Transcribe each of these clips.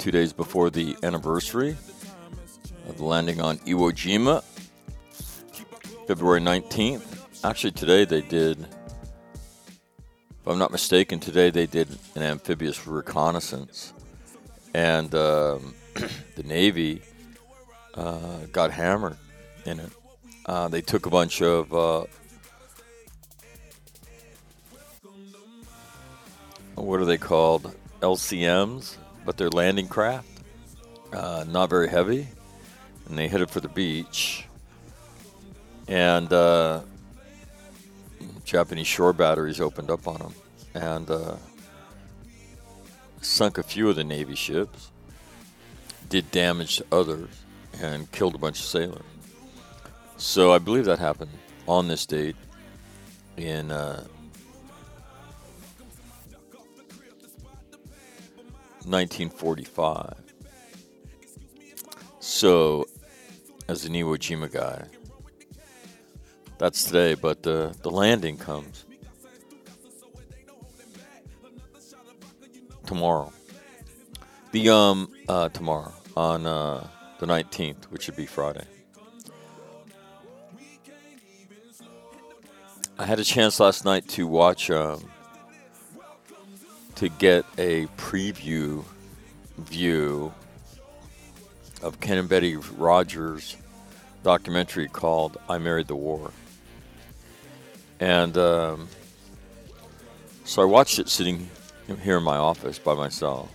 Two days before the anniversary of landing on Iwo Jima, February 19th. Actually, today they did, if I'm not mistaken, today they did an amphibious reconnaissance. And um, the Navy uh, got hammered in it. Uh, they took a bunch of uh, what are they called? LCMs, but they're landing craft. Uh, not very heavy, and they headed for the beach. And uh, Japanese shore batteries opened up on them and uh, sunk a few of the Navy ships, did damage to others, and killed a bunch of sailors. So I believe that happened on this date in 1945. So, as an Iwo Jima guy, that's today, but uh, the landing comes tomorrow. The um uh, tomorrow on uh, the 19th, which would be Friday. I had a chance last night to watch um, to get a preview view of Ken and Betty Rogers documentary called "I Married the War," and um, so I watched it sitting here in my office by myself,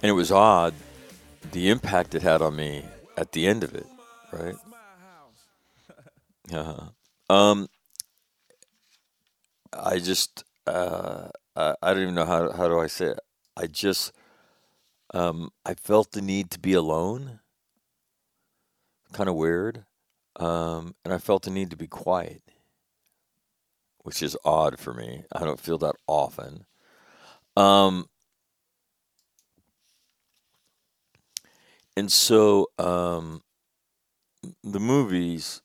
and it was odd the impact it had on me at the end of it, right? Uh-huh. Um, I just uh, I, I don't even know how how do I say it. I just um, I felt the need to be alone, kind of weird, um, and I felt the need to be quiet, which is odd for me. I don't feel that often. Um, and so um, the movies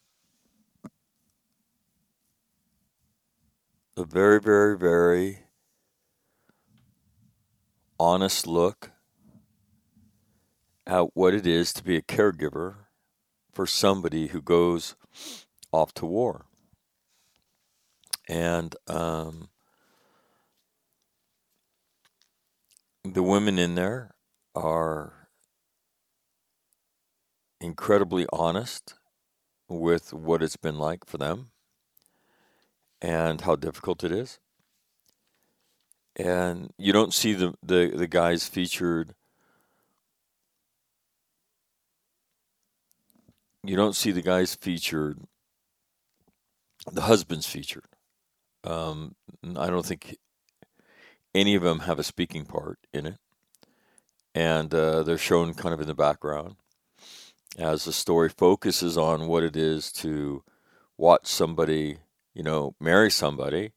a very, very, very honest look at what it is to be a caregiver for somebody who goes off to war. And um, the women in there are incredibly honest with what it's been like for them and how difficult it is. And you don't see the, the, the guys featured. You don't see the guys featured. The husbands featured. Um, I don't think any of them have a speaking part in it, and uh, they're shown kind of in the background as the story focuses on what it is to watch somebody, you know, marry somebody,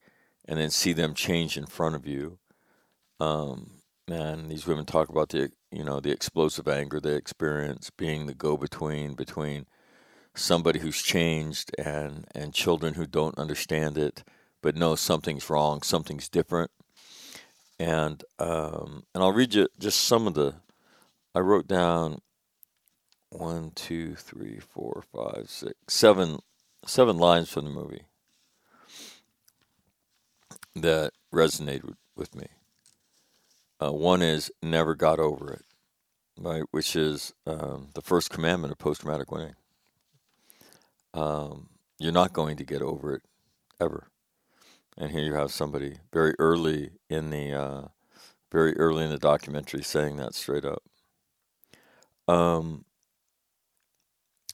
and then see them change in front of you. Um, and these women talk about the, you know, the explosive anger they experience, being the go-between between somebody who's changed and and children who don't understand it, but know something's wrong, something's different. And um, and I'll read you just some of the. I wrote down one, two, three, four, five, six, seven, seven lines from the movie that resonated with me. Uh, one is never got over it, right? Which is um, the first commandment of post traumatic winning. Um, you're not going to get over it ever. And here you have somebody very early in the uh, very early in the documentary saying that straight up. Um,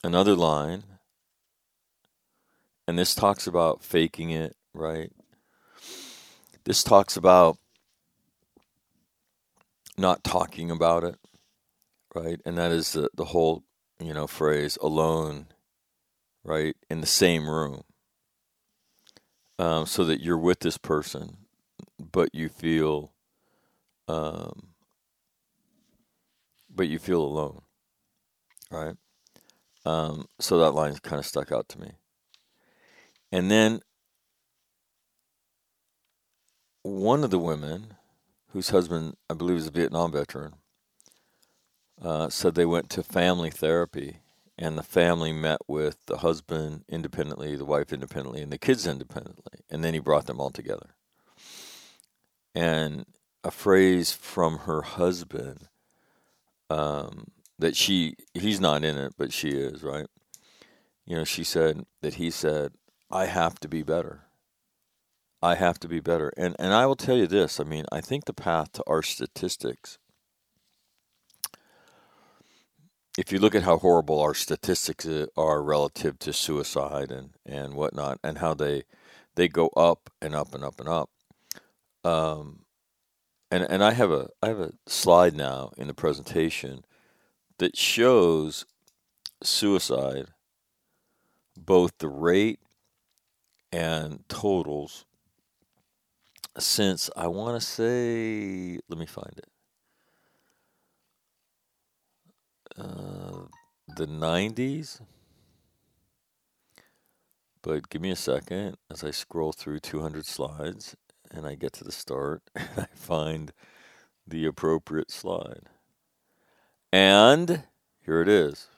another line, and this talks about faking it, right? This talks about not talking about it, right? And that is the, the whole, you know, phrase alone, right, in the same room. Um, so that you're with this person, but you feel, um, but you feel alone, right? Um, so that line kind of stuck out to me. And then one of the women, whose husband I believe is a Vietnam veteran, uh, said they went to family therapy, and the family met with the husband independently, the wife independently, and the kids independently, and then he brought them all together. And a phrase from her husband um, that she he's not in it, but she is, right? You know, she said that he said, I have to be better. I have to be better. And and I will tell you this, I mean, I think the path to our statistics if you look at how horrible our statistics are relative to suicide and, and whatnot, and how they they go up and up and up and up, um, and and I have a I have a slide now in the presentation that shows suicide, both the rate and totals, since I want to say, let me find it. Uh, the 90s. But give me a second as I scroll through 200 slides and I get to the start and I find the appropriate slide. And here it is.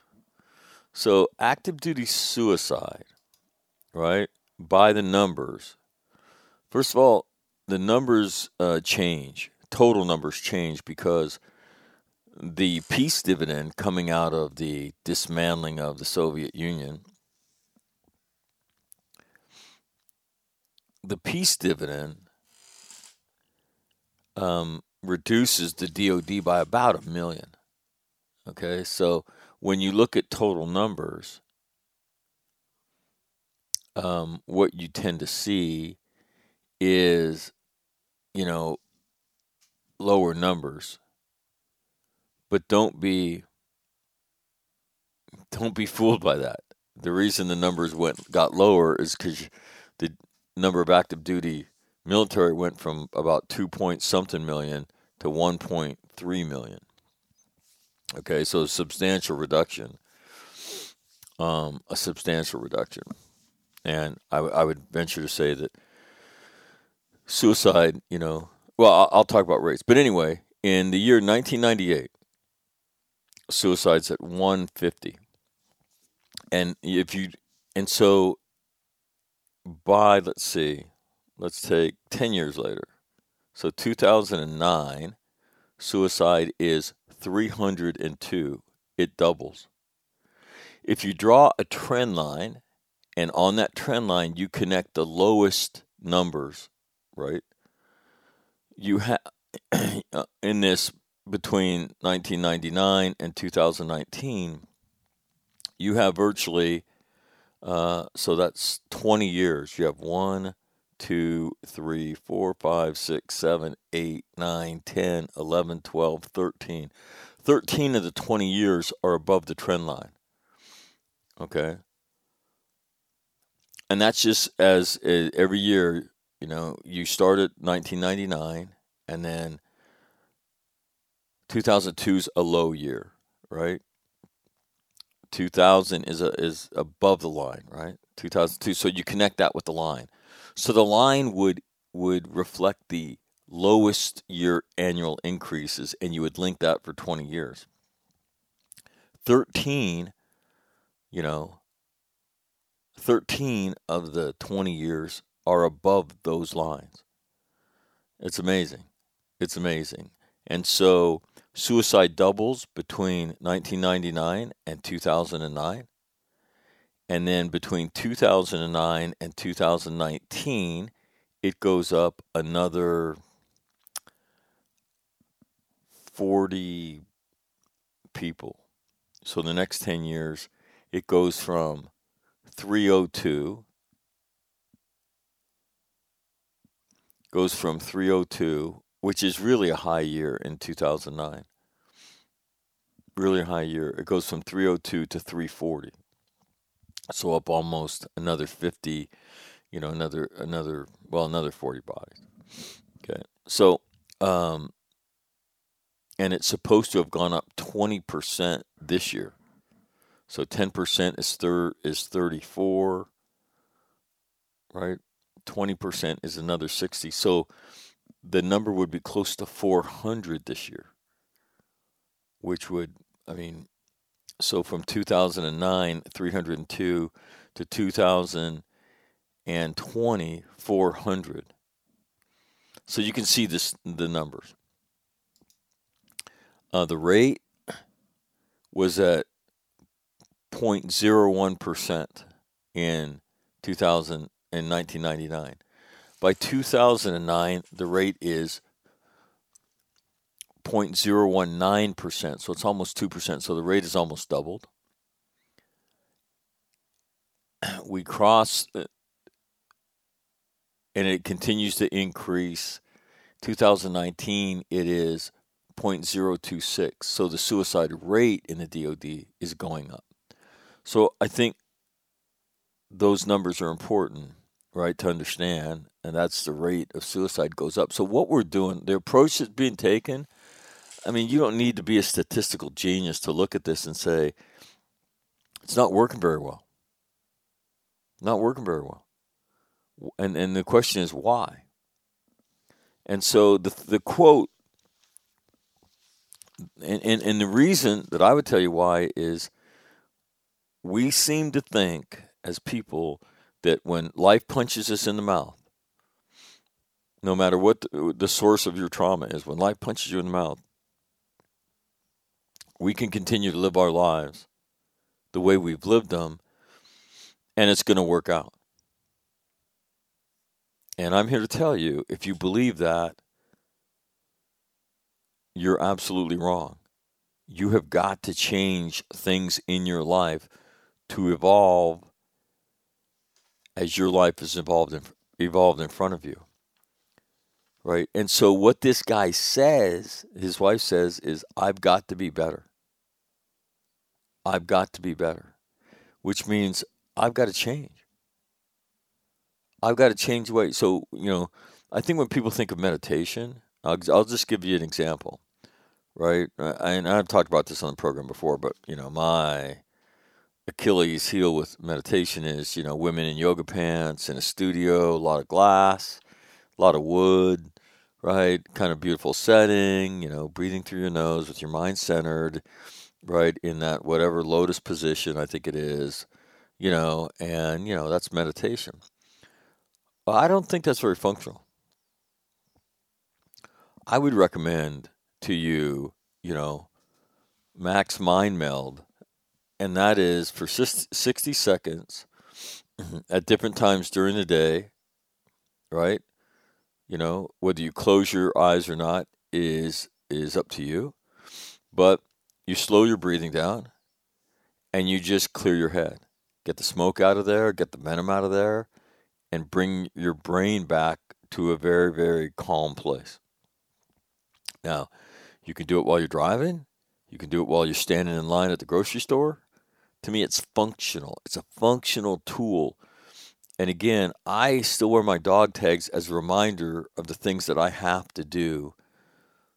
So, active duty suicide, right? By the numbers. First of all, the numbers uh, change, total numbers change because the peace dividend coming out of the dismantling of the Soviet Union, the peace dividend um, reduces the DoD by about a million. Okay, so when you look at total numbers, um, what you tend to see is, you know, lower numbers. But don't be don't be fooled by that. The reason the numbers went got lower is because the number of active duty military went from about two point something million to one point three million. Okay, so a substantial reduction. Um, a substantial reduction. And I, w- I would venture to say that suicide, you know, well, I'll, talk about rates. But anyway, in the year 1998, suicides at 150. And if you, and so by, let's see, let's take 10 years later. So 2009, suicide is 302. It doubles. If you draw a trend line, and on that trend line you connect the lowest numbers, right? You have in this between 1999 and 2019, you have virtually uh, so that's 20 years. You have one, two, three, four, five, six, seven, eight, nine, 10, 11, 12, 13. 13 of the 20 years are above the trend line. Okay? And that's just as uh, every year, you know, you start at 1999 and then 2002 is a low year, right? 2000 is a, is above the line, right? 2002. So you connect that with the line. So the line would would reflect the lowest year annual increases, and you would link that for 20 years. 13, you know, 13 of the 20 years are above those lines. It's amazing. It's amazing. And so suicide doubles between 1999 and 2009. And then between 2009 and 2019, it goes up another 40 people. So the next 10 years, it goes from 302 goes from 302, which is really a high year in 2009. Really a high year. It goes from 302 to 340. So up almost another 50, you know, another another well, another 40 bodies. Okay. So um and it's supposed to have gone up 20% this year. So 10% is thir- is 34, right? 20% is another 60. So the number would be close to 400 this year, which would, I mean, so from 2009, 302 to 2020, 400. So you can see this the numbers. Uh, the rate was at 0.01% in 2000 in 1999. By 2009, the rate is 0.019%, so it's almost 2%. So the rate is almost doubled. We cross, uh, and it continues to increase. 2019, it is 0.026. So the suicide rate in the DoD is going up. So I think those numbers are important, right, to understand, and that's the rate of suicide goes up. So what we're doing, the approach that's being taken, I mean, you don't need to be a statistical genius to look at this and say it's not working very well. Not working very well. And and the question is why? And so the the quote and, and, and the reason that I would tell you why is we seem to think as people that when life punches us in the mouth, no matter what the, the source of your trauma is, when life punches you in the mouth, we can continue to live our lives the way we've lived them, and it's going to work out. And I'm here to tell you if you believe that, you're absolutely wrong. You have got to change things in your life to evolve as your life is evolved in, evolved in front of you. Right? And so what this guy says, his wife says is I've got to be better. I've got to be better. Which means I've got to change. I've got to change the way. So, you know, I think when people think of meditation, I'll, I'll just give you an example, right? And I've talked about this on the program before, but, you know, my Achilles heel with meditation is, you know, women in yoga pants in a studio, a lot of glass, a lot of wood, right? Kind of beautiful setting, you know, breathing through your nose with your mind centered, right? In that whatever lotus position, I think it is, you know, and, you know, that's meditation. I don't think that's very functional. I would recommend to you, you know, Mac's Mind Meld and that is for 60 seconds at different times during the day, right? You know, whether you close your eyes or not is is up to you. But you slow your breathing down and you just clear your head. Get the smoke out of there, get the venom out of there, and bring your brain back to a very, very calm place. Now, you can do it while you're driving. You can do it while you're standing in line at the grocery store. To me, it's functional. It's a functional tool. And again, I still wear my dog tags as a reminder of the things that I have to do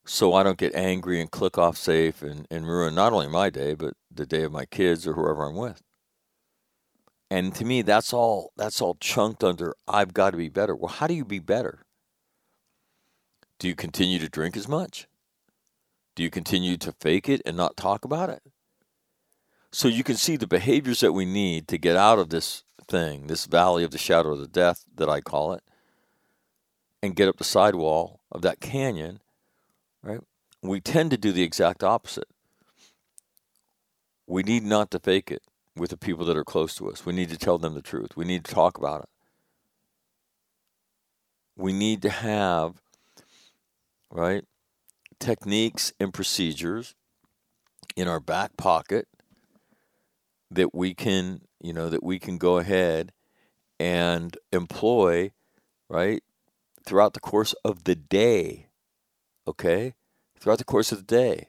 so I don't get angry and click off safe and, and ruin not only my day, but the day of my kids or whoever I'm with. And to me, that's all that's all chunked under I've got to be better. Well, how do you be better? Do you continue to drink as much? Do you continue to fake it and not talk about it? So you can see the behaviors that we need to get out of this thing, this valley of the shadow of the death that I call it, and get up the sidewall of that canyon, right? We tend to do the exact opposite. We need not to fake it with the people that are close to us. We need to tell them the truth. We need to talk about it. We need to have, right, techniques and procedures in our back pocket that we can, you know, that we can go ahead and employ, right, throughout the course of the day. Okay? Throughout the course of the day.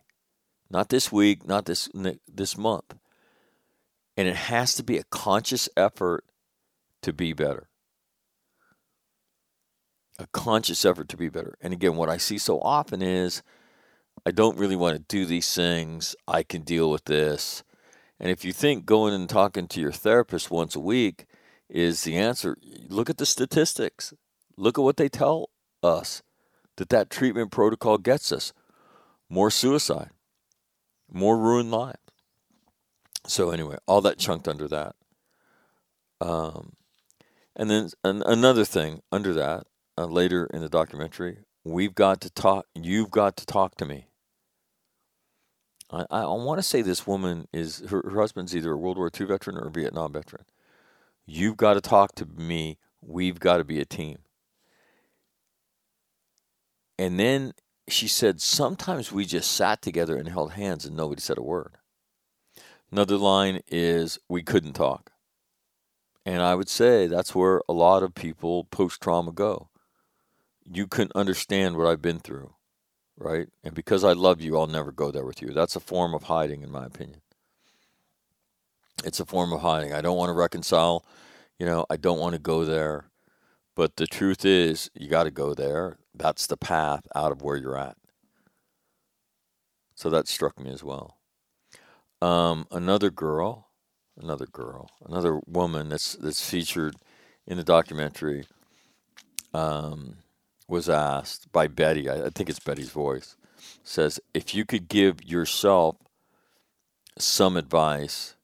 Not this week, not this this month and it has to be a conscious effort to be better. A conscious effort to be better. And again, what I see so often is I don't really want to do these things. I can deal with this. And if you think going and talking to your therapist once a week is the answer, look at the statistics. Look at what they tell us that that treatment protocol gets us more suicide, more ruined lives. So anyway, all that chunked under that. Um, and then an, another thing under that, uh, later in the documentary, we've got to talk. You've got to talk to me. I, I want to say this woman is her, her husband's either a World War II veteran or a Vietnam veteran. You've got to talk to me. We've got to be a team. And then she said, sometimes we just sat together and held hands and nobody said a word. Another line is we couldn't talk. And I would say that's where a lot of people post trauma go. You couldn't understand what I've been through, right? And because I love you, I'll never go there with you. That's a form of hiding, in my opinion. It's a form of hiding. I don't want to reconcile, you know, I don't want to go there. But the truth is, you got to go there. That's the path out of where you're at. So that struck me as well. Um, another girl, another girl, another woman that's that's featured in the documentary um, was asked by Betty. I, think it's Betty's voice. Says, if you could give yourself some advice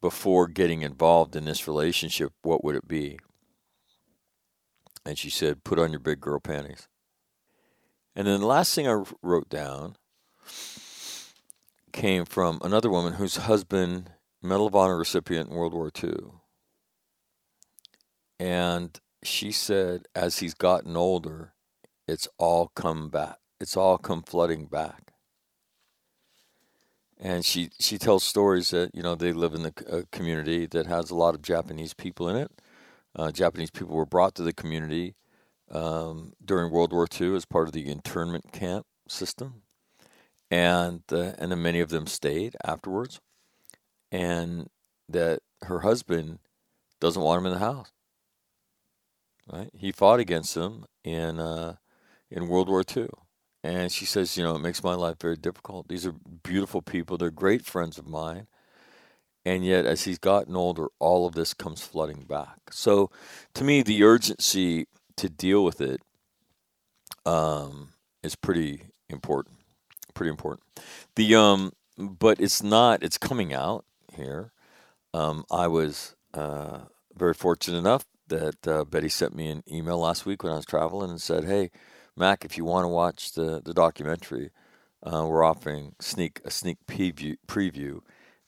before getting involved in this relationship, what would it be? And she said, put on your big girl panties. And then the last thing I wrote down came from another woman whose husband, Medal of Honor recipient in World War II. And she said, as he's gotten older, it's all come back. It's all come flooding back. And she, she tells stories that, you know, they live in a community that has a lot of Japanese people in it. Uh, Japanese people were brought to the community um, during World War II as part of the internment camp system and uh, and then many of them stayed afterwards, and that her husband doesn't want him in the house. Right? He fought against them in uh, in World War II, and she says, you know, it makes my life very difficult. These are beautiful people; they're great friends of mine, and yet as he's gotten older, all of this comes flooding back. So, to me, the urgency to deal with it um, is pretty important pretty important. The um, but it's not. It's coming out here. Um, I was uh, very fortunate enough that uh, Betty sent me an email last week when I was traveling and said, "Hey, Mac, if you want to watch the the documentary, uh, we're offering sneak a sneak preview preview,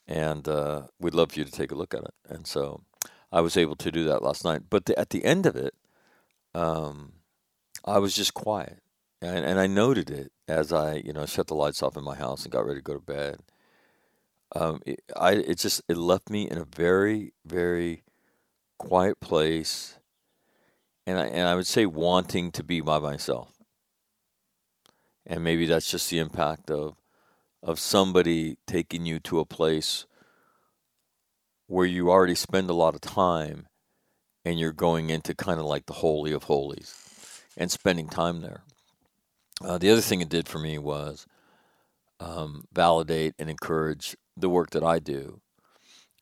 and uh, we'd love for you to take a look at it." And so I was able to do that last night. But the, at the end of it, um, I was just quiet and, and I noted it as I, you know, shut the lights off in my house and got ready to go to bed. Um, it, I it just it left me in a very very quiet place, and I, and I would say wanting to be by myself. And maybe that's just the impact of of somebody taking you to a place where you already spend a lot of time and you're going into kind of like the holy of holies and spending time there. Uh, the other thing it did for me was um, validate and encourage the work that I do,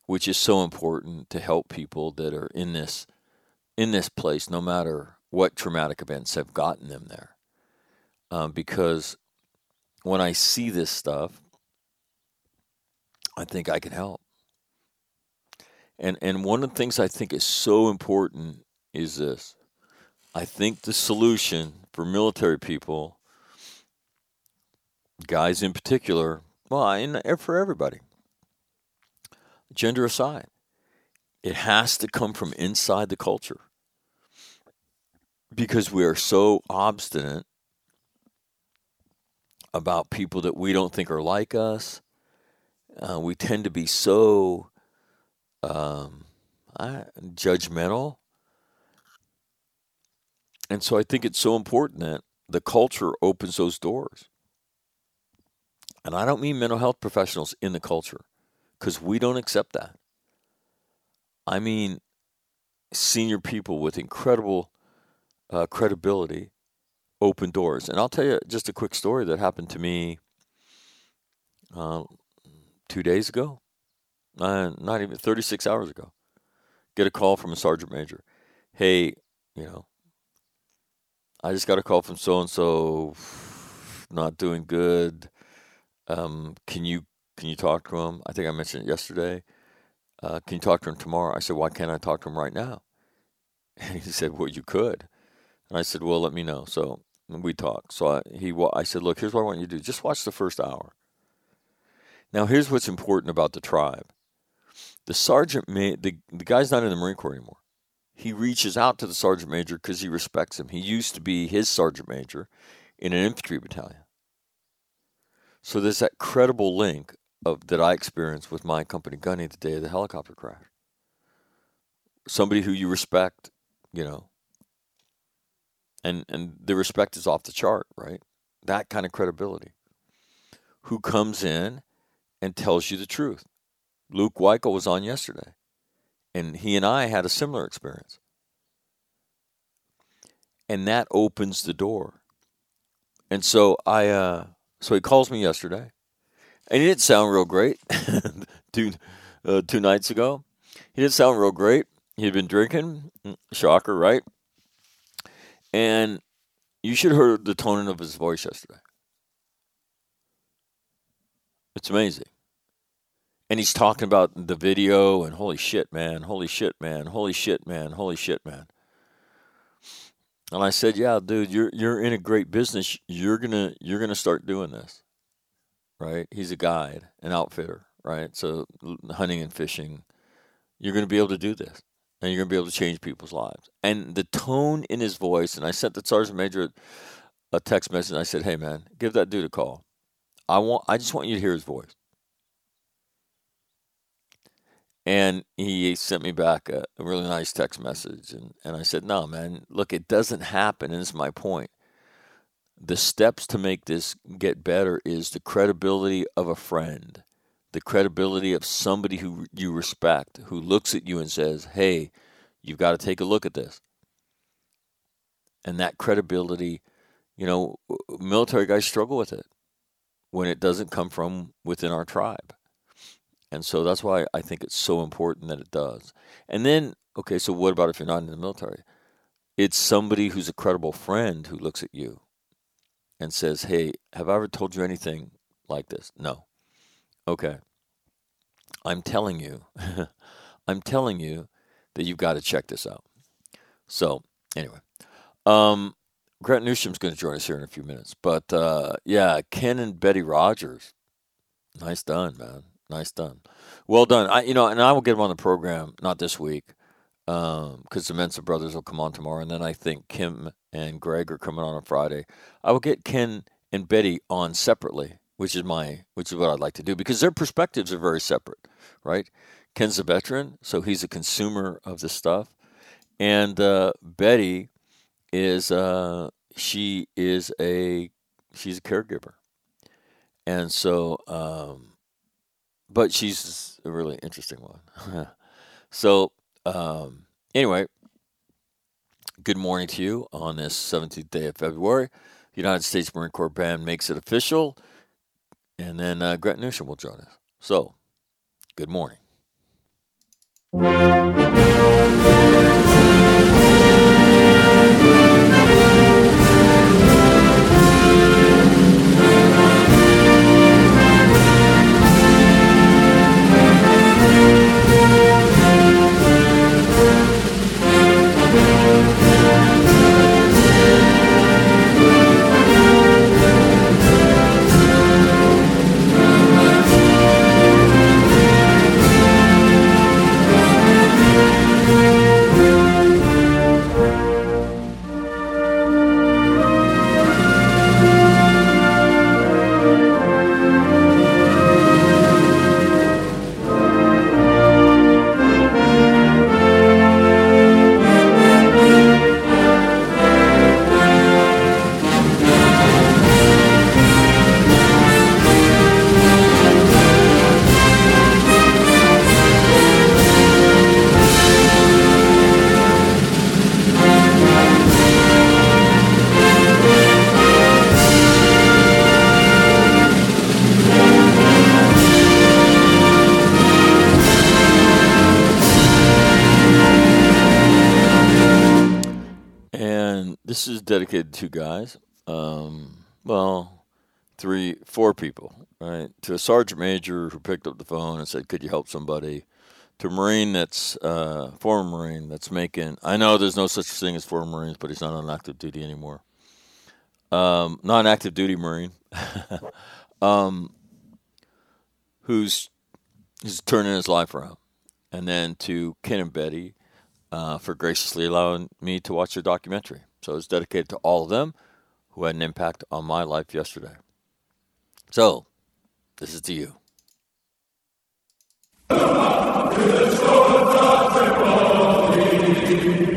which is so important to help people that are in this in this place, no matter what traumatic events have gotten them there. Um, because when I see this stuff, I think I can help. And and one of the things I think is so important is this. I think the solution for military people, guys in particular, well, and for everybody, gender aside, it has to come from inside the culture. Because we are so obstinate about people that we don't think are like us. Uh, we tend to be so um, judgmental. And so I think it's so important that the culture opens those doors. And I don't mean mental health professionals in the culture because we don't accept that. I mean senior people with incredible uh, credibility open doors. And I'll tell you just a quick story that happened to me uh, two days ago, uh, not even 36 hours ago. Get a call from a sergeant major. Hey, you know, I just got a call from so and so, not doing good. Um, can you can you talk to him? I think I mentioned it yesterday. Uh, can you talk to him tomorrow? I said, why can't I talk to him right now? And he said, well, you could. And I said, well, let me know. So we talked. So I, he, I said, look, here's what I want you to do. Just watch the first hour. Now, here's what's important about the tribe. The sergeant, may, the, the guy's not in the Marine Corps anymore. He reaches out to the sergeant major because he respects him. He used to be his sergeant major in an infantry battalion. So there's that credible link of that I experienced with my company gunny the day of the helicopter crash. Somebody who you respect, you know, and and the respect is off the chart, right? That kind of credibility. Who comes in and tells you the truth? Luke Weichel was on yesterday, and he and I had a similar experience, and that opens the door. And so I, uh, so he calls me yesterday, and he didn't sound real great. two uh, two nights ago, he didn't sound real great. He had been drinking, mm, shocker, right? And you should have heard the tone of his voice yesterday. It's amazing. And he's talking about the video and holy shit, man, holy shit, man, holy shit, man, holy shit, man. And I said, "Yeah, dude, you're you're in a great business. You're gonna you're gonna start doing this, right? He's a guide, an outfitter, right? So hunting and fishing, you're gonna be able to do this and you're going to be able to change people's lives. And the tone in his voice, and I sent the sergeant major a text message. I said, "Hey, man, give that dude a call. I want, I just want you to hear his voice." And he sent me back a, a really nice text message, and, and I said, "No, man, look, it doesn't happen, and is my point. The steps to make this get better is the credibility of a friend, the credibility of somebody who you respect, who looks at you and says, hey, you've got to take a look at this. And that credibility, you know, military guys struggle with it when it doesn't come from within our tribe. And so that's why I think it's so important that it does. And then, okay, so what about if you're not in the military? It's somebody who's a credible friend who looks at you and says, Hey, have I ever told you anything like this? No. Okay. I'm telling you, I'm telling you that you've got to check this out. So, anyway, um, Grant Newsham's going to join us here in a few minutes. But uh, yeah, Ken and Betty Rogers, nice done, man. Nice done. Well done. I, you know, and I will get them on the program not this week because um, the Mensa brothers will come on tomorrow, and then I think Kim and Greg are coming on on Friday. I will get Ken and Betty on separately which is my which is what I'd like to do because their perspectives are very separate, right? Ken's a veteran, so he's a consumer of the stuff. And uh, Betty is uh, she is a she's a caregiver, and so um, but she's a really interesting one. so um, anyway, good morning to you on this 17th day of February. United States Marine Corps Band makes it official, and then uh, Grant Newsham will join us. So, good morning. This is dedicated to guys. Um, well, three, four people, right? To a sergeant major who picked up the phone and said, "Could you help somebody?" To a Marine that's uh, former Marine that's making. I know there's no such thing as former Marines, but he's not on active duty anymore. Um, not an active duty Marine, um, who's who's turning his life around, and then to Ken and Betty uh, for graciously allowing me to watch their documentary. So it's dedicated to all of them who had an impact on my life yesterday. So, this is to you.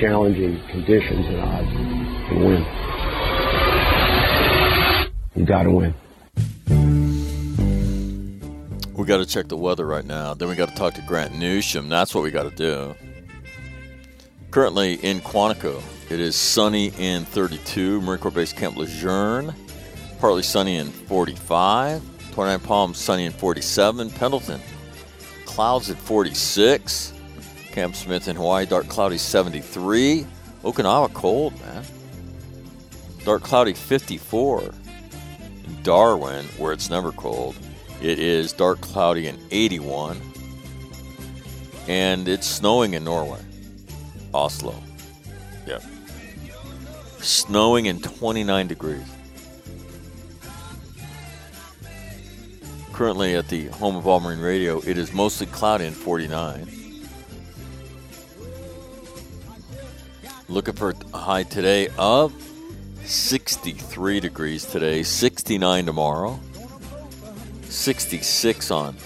challenging conditions and odds and win. You got to win. We got to check the weather right now. Then we got to talk to Grant Newsham. That's what we got to do. Currently in Quantico, it is sunny in 32. Marine Corps Base Camp Lejeune, partly sunny in 45. 29 Palms, sunny in 47. Pendleton, clouds at 46. Camp Smith in Hawaii, dark cloudy 73. Okinawa, cold, man. Dark cloudy 54. In Darwin, where it's never cold, it is dark cloudy and 81. And it's snowing in Norway. Oslo. Yep. Snowing in 29 degrees. Currently at the home of All Marine Radio, it is mostly cloudy and 49. Looking for a high today of 63 degrees today, 69 tomorrow. 66 on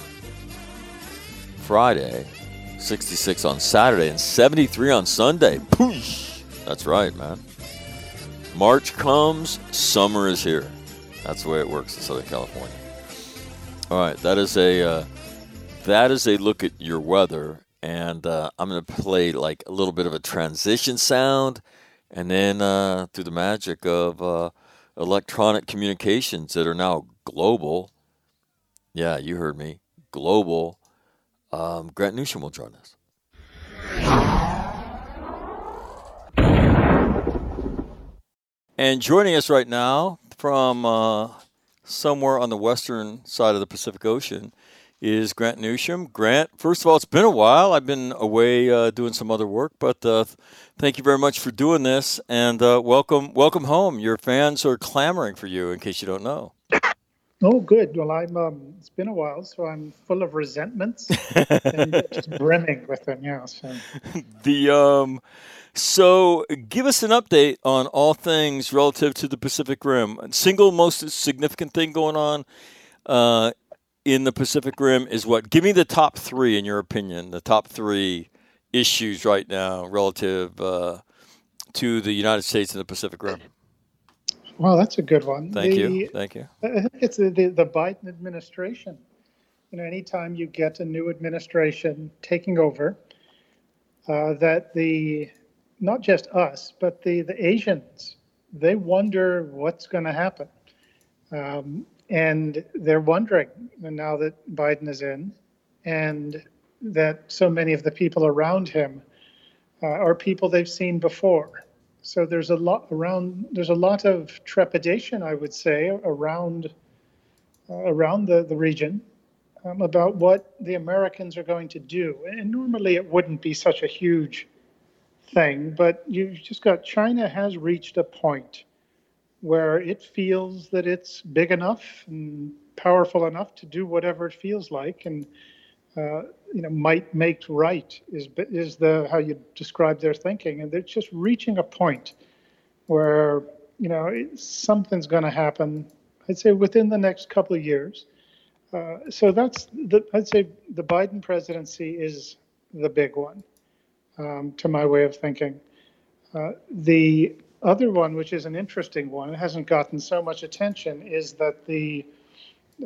Friday, 66 on Saturday, and 73 on Sunday. Poosh! That's right, man. March comes, summer is here. That's the way it works in Southern California. All right, that is a uh, that is a look at your weather, and uh, I'm going to play like a little bit of a transition sound, and then uh, through the magic of uh, electronic communications that are now global yeah, you heard me. Global. Um, Grant Newsham will join us. And joining us right now from uh, somewhere on the western side of the Pacific Ocean is Grant Newsham. Grant, first of all, it's been a while. I've been away uh, doing some other work, but uh, thank you very much for doing this, and uh, welcome, welcome home. Your fans are clamoring for you. In case you don't know. Oh, good. Well, I'm. Um, it's been a while, so I'm full of resentments and just brimming with them. Yeah. So. the um, so give us an update on all things relative to the Pacific Rim. Single most significant thing going on uh, in the Pacific Rim is what? Give me the top three in your opinion. The top three issues right now relative uh, to the United States and the Pacific Rim. Well, that's a good one. Thank the, you. Thank you. I think it's the, the, the Biden administration. You know, anytime you get a new administration taking over, uh, that the not just us, but the the Asians, they wonder what's going to happen, um, and they're wondering now that Biden is in, and that so many of the people around him uh, are people they've seen before so there's a lot around. There's a lot of trepidation, I would say, around uh, around the the region um, about what the Americans are going to do. And normally it wouldn't be such a huge thing, but you've just got China has reached a point where it feels that it's big enough and powerful enough to do whatever it feels like, and uh, you know, might make right is is the how you describe their thinking, and they're just reaching a point where you know something's going to happen. I'd say within the next couple of years. Uh, so that's the I'd say the Biden presidency is the big one, um, to my way of thinking. Uh, the other one, which is an interesting one, it hasn't gotten so much attention, is that the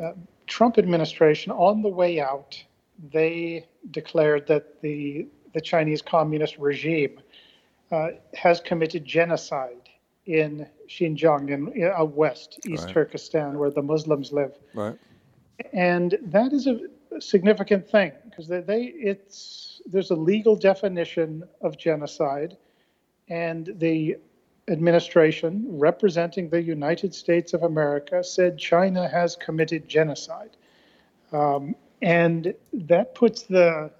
uh, Trump administration, on the way out, they declared that the the Chinese Communist regime uh, has committed genocide in Xinjiang, in, in uh, west East right. Turkestan, where the Muslims live. Right. And that is a significant thing because they, they it's there's a legal definition of genocide, and the administration representing the United States of America said China has committed genocide. Um, and that puts the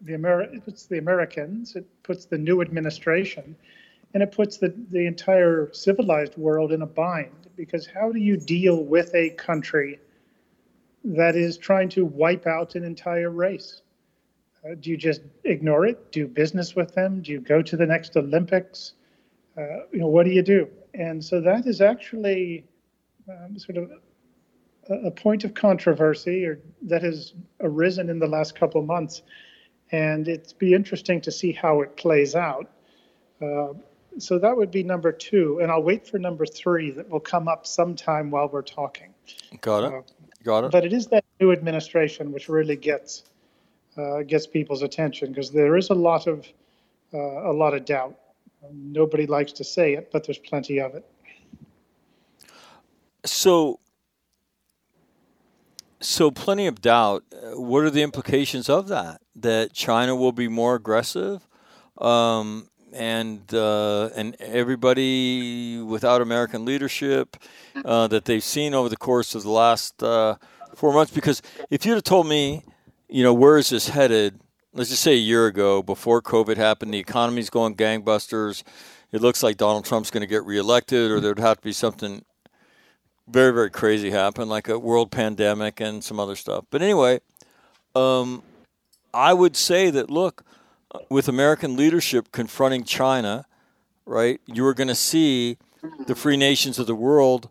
the Ameri- puts the Americans, it puts the new administration, and it puts the, the entire civilized world in a bind because how do you deal with a country that is trying to wipe out an entire race? Uh, do you just ignore it? Do business with them? Do you go to the next Olympics? Uh, you know, what do you do? And so that is actually um, sort of a point of controversy or that has arisen in the last couple of months, and it's be interesting to see how it plays out. Uh, so that would be number two, and I'll wait for number three that will come up sometime while we're talking. Got it. Uh, Got it. But it is that new administration which really gets uh, gets people's attention because there is a lot of uh, a lot of doubt. Nobody likes to say it, but there's plenty of it. So, so plenty of doubt. What are the implications of that? That China will be more aggressive, um, and uh, and everybody without American leadership uh, that they've seen over the course of the last uh, four months. Because if you'd have told me, you know, where is this headed? Let's just say a year ago, before COVID happened, the economy's going gangbusters. It looks like Donald Trump's going to get reelected, or there'd have to be something very very crazy happen, like a world pandemic and some other stuff. But anyway, um, I would say that look, with American leadership confronting China, right, you are going to see the free nations of the world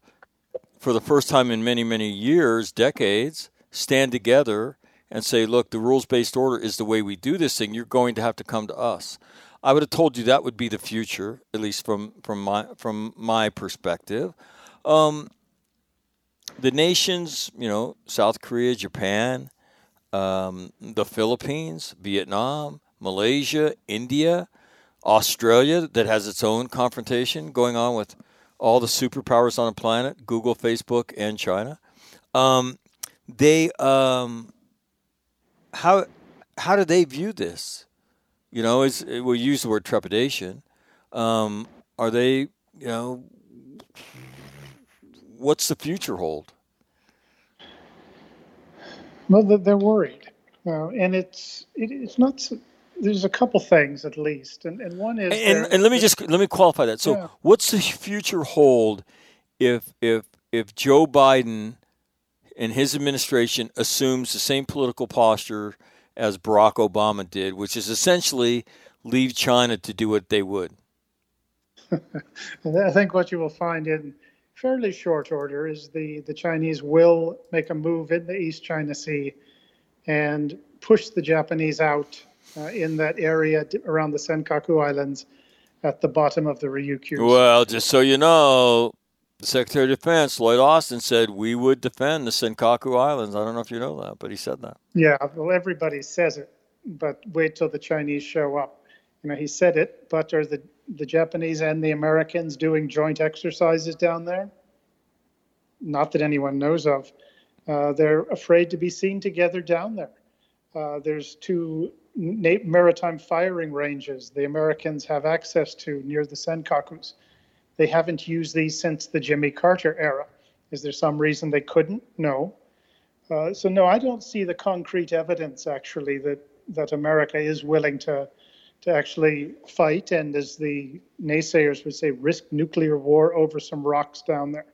for the first time in many many years, decades, stand together and say, look, the rules based order is the way we do this thing. You're going to have to come to us. I would have told you that would be the future, at least from from my from my perspective. Um, the nations, you know, South Korea, Japan, um, the Philippines, Vietnam, Malaysia, India, Australia, that has its own confrontation going on with all the superpowers on the planet Google, Facebook, and China. Um, they, um, how, how do they view this? You know, is we use the word trepidation. Um, are they, you know, what's the future hold? Well, they're- they're worried, uh, and it's it, it's not. There's a couple things at least, and, and one is And, there- and let me just let me qualify that. So, Yeah. what's the future hold if if if Joe Biden and his administration assumes the same political posture as Barack Obama did, which is essentially leave China to do what they would? I think what you will find in fairly short order is the, the Chinese will make a move in the East China Sea and push the Japanese out uh, in that area around the Senkaku Islands at the bottom of the Ryukyu. Well, just so you know, the Secretary of Defense Lloyd Austin said we would defend the Senkaku Islands. I don't know if you know that, but he said that. Yeah, well, everybody says it, but wait till the Chinese show up. You know, he said it, but are the, the Japanese and the Americans doing joint exercises down there? Not that anyone knows of. Uh, they're afraid to be seen together down there. Uh, there's two na- maritime firing ranges the Americans have access to near the Senkakus. They haven't used these since the Jimmy Carter era. Is there some reason they couldn't? No. Uh, so no, I don't see the concrete evidence actually that that America is willing to to actually fight and, as the naysayers would say, risk nuclear war over some rocks down there.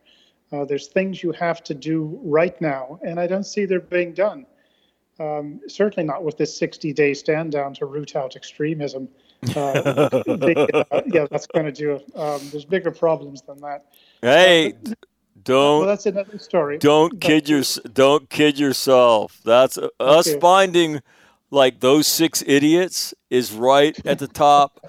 Uh, there's things you have to do right now, and I don't see they're being done. Um, certainly not with this 60-day stand down to root out extremism. Uh, the, uh, yeah, that's going to do. it. Um, there's bigger problems than that. Hey, well, don't Well, that's another story. don't kid your don't kid yourself. That's uh, us Okay. finding like those six idiots is right at the top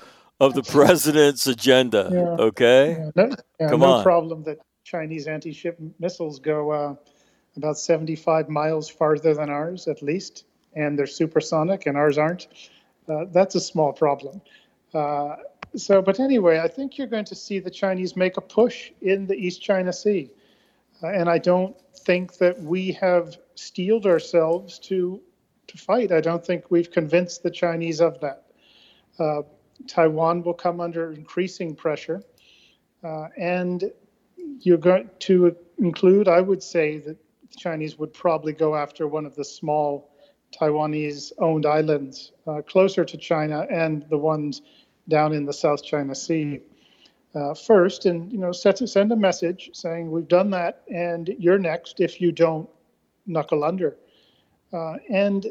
of the president's agenda. Yeah. Okay. Yeah, no, yeah, Come no on. problem that Chinese anti-ship missiles go uh, about 75 miles farther than ours, at least, and they're supersonic, and ours aren't. Uh, that's a small problem. Uh, so, but anyway, I think you're going to see the Chinese make a push in the East China Sea, uh, and I don't think that we have steeled ourselves to to fight. I don't think we've convinced the Chinese of that. Uh, Taiwan will come under increasing pressure. Uh, and you're going to include, I would say that the Chinese would probably go after one of the small Taiwanese owned islands uh, closer to China and the ones down in the South China Sea uh, first, and you know, set, send a message saying we've done that, and you're next if you don't knuckle under. Uh, and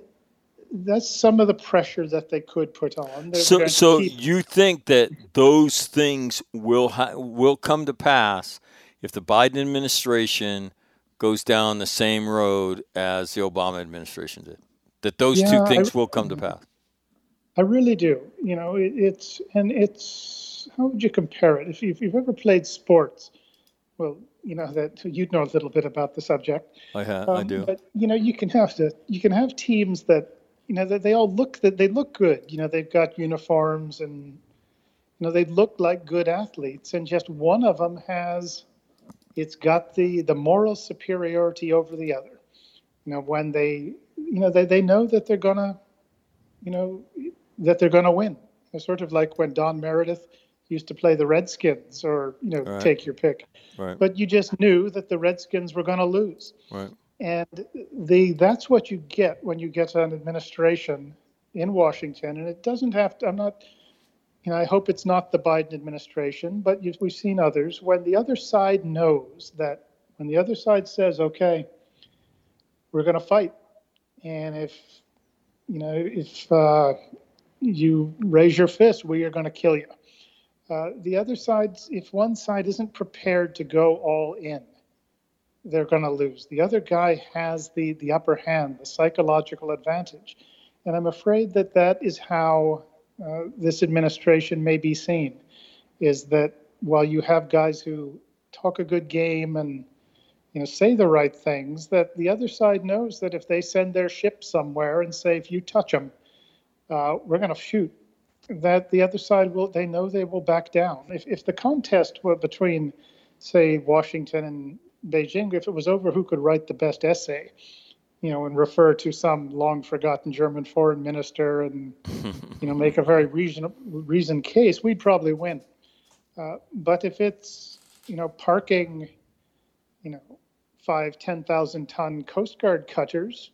that's some of the pressure that they could put on. They're So so keep- you think that those things will ha- will come to pass if the Biden administration goes down the same road as the Obama administration did? That those Yeah, two I- things will come to pass. I really do. You know, it, it's and it's how would you compare it? If, you, if you've ever played sports, well, you know that you'd know a little bit about the subject. I have, I Um, do. But you know, you can have to. You can have teams that you know that they all look that they look good. You know, they've got uniforms and you know they look like good athletes, and just one of them has it's got the the moral superiority over the other. You know, when they you know they, they know that they're gonna you know that they're gonna win. It's sort of like when Don Meredith used to play the Redskins, or you know, Right. take your pick. Right. But you just knew that the Redskins were to lose. Right. And the that's what you get when you get an administration in Washington, and it doesn't have to. I'm not, you know, I hope it's not the Biden administration, but you've, we've seen others when the other side knows that when the other side says, "Okay, we're going to fight," and if you know if uh, you raise your fist, we are going to kill you. Uh, the other side, if one side isn't prepared to go all in, they're going to lose. The other guy has the, the upper hand, the psychological advantage. And I'm afraid that that is how uh, this administration may be seen, is that while you have guys who talk a good game and you know say the right things, that the other side knows that if they send their ship somewhere and say, if you touch them, uh, we're going to shoot, that the other side will, they know they will back down. If, if the contest were between, say, Washington and Beijing, if it was over who could write the best essay, you know, and refer to some long forgotten German foreign minister and, you know, make a very reason, reasoned case, we'd probably win. Uh, but if it's, you know, parking, five, 10,000 ton Coast Guard cutters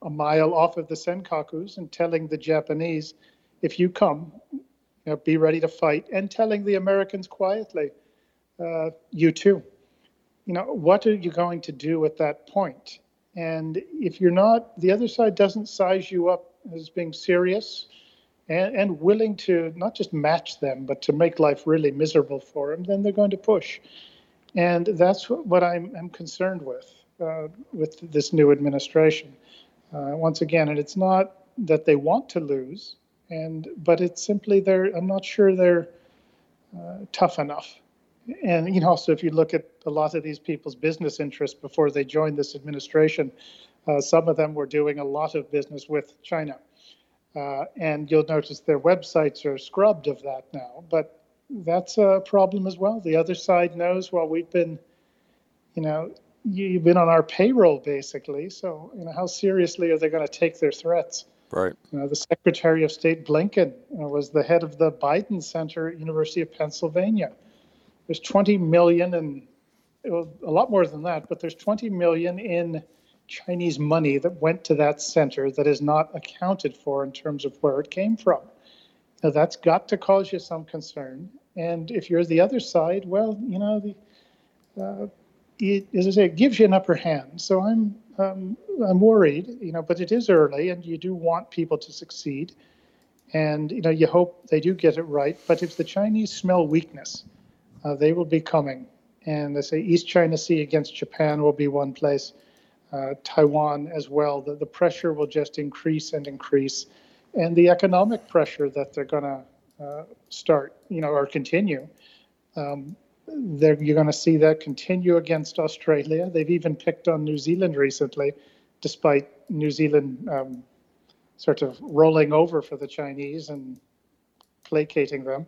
a mile off of the Senkakus and telling the Japanese, if you come, you know, be ready to fight, and telling the Americans quietly, uh, you too. You know, what are you going to do at that point? And if you're not, the other side doesn't size you up as being serious and, and willing to not just match them, but to make life really miserable for them, then they're going to push. And that's what, I'm, I'm concerned with, uh, with this new administration. Uh, once again, and it's not that they want to lose, and but it's simply they're. I'm not sure they're uh, tough enough. And you know, also if you look at a lot of these people's business interests before they joined this administration, uh, some of them were doing a lot of business with China, uh, and you'll notice their websites are scrubbed of that now. But that's a problem as well. The other side knows. Well, we've been, you know, you've been on our payroll basically. So, you know, how seriously are they going to take their threats? Right. You know, the Secretary of State Blinken you know, was the head of the Biden Center at University of Pennsylvania. There's 20 million and well, a lot more than that, but there's 20 million in Chinese money that went to that center that is not accounted for in terms of where it came from. Now that's got to cause you some concern. And if you're the other side, well, you know, the, uh, it, as I say, it gives you an upper hand. So I'm um, I'm worried, you know, but it is early, and you do want people to succeed, and you know, you hope they do get it right. But if the Chinese smell weakness, uh, they will be coming. And they say East China Sea against Japan will be one place, uh, Taiwan as well. The, the pressure will just increase and increase, and the economic pressure that they're going to uh, start, you know, or continue. Um, you're going to see that continue against Australia. They've even picked on New Zealand recently, despite New Zealand um, sort of rolling over for the Chinese and placating them.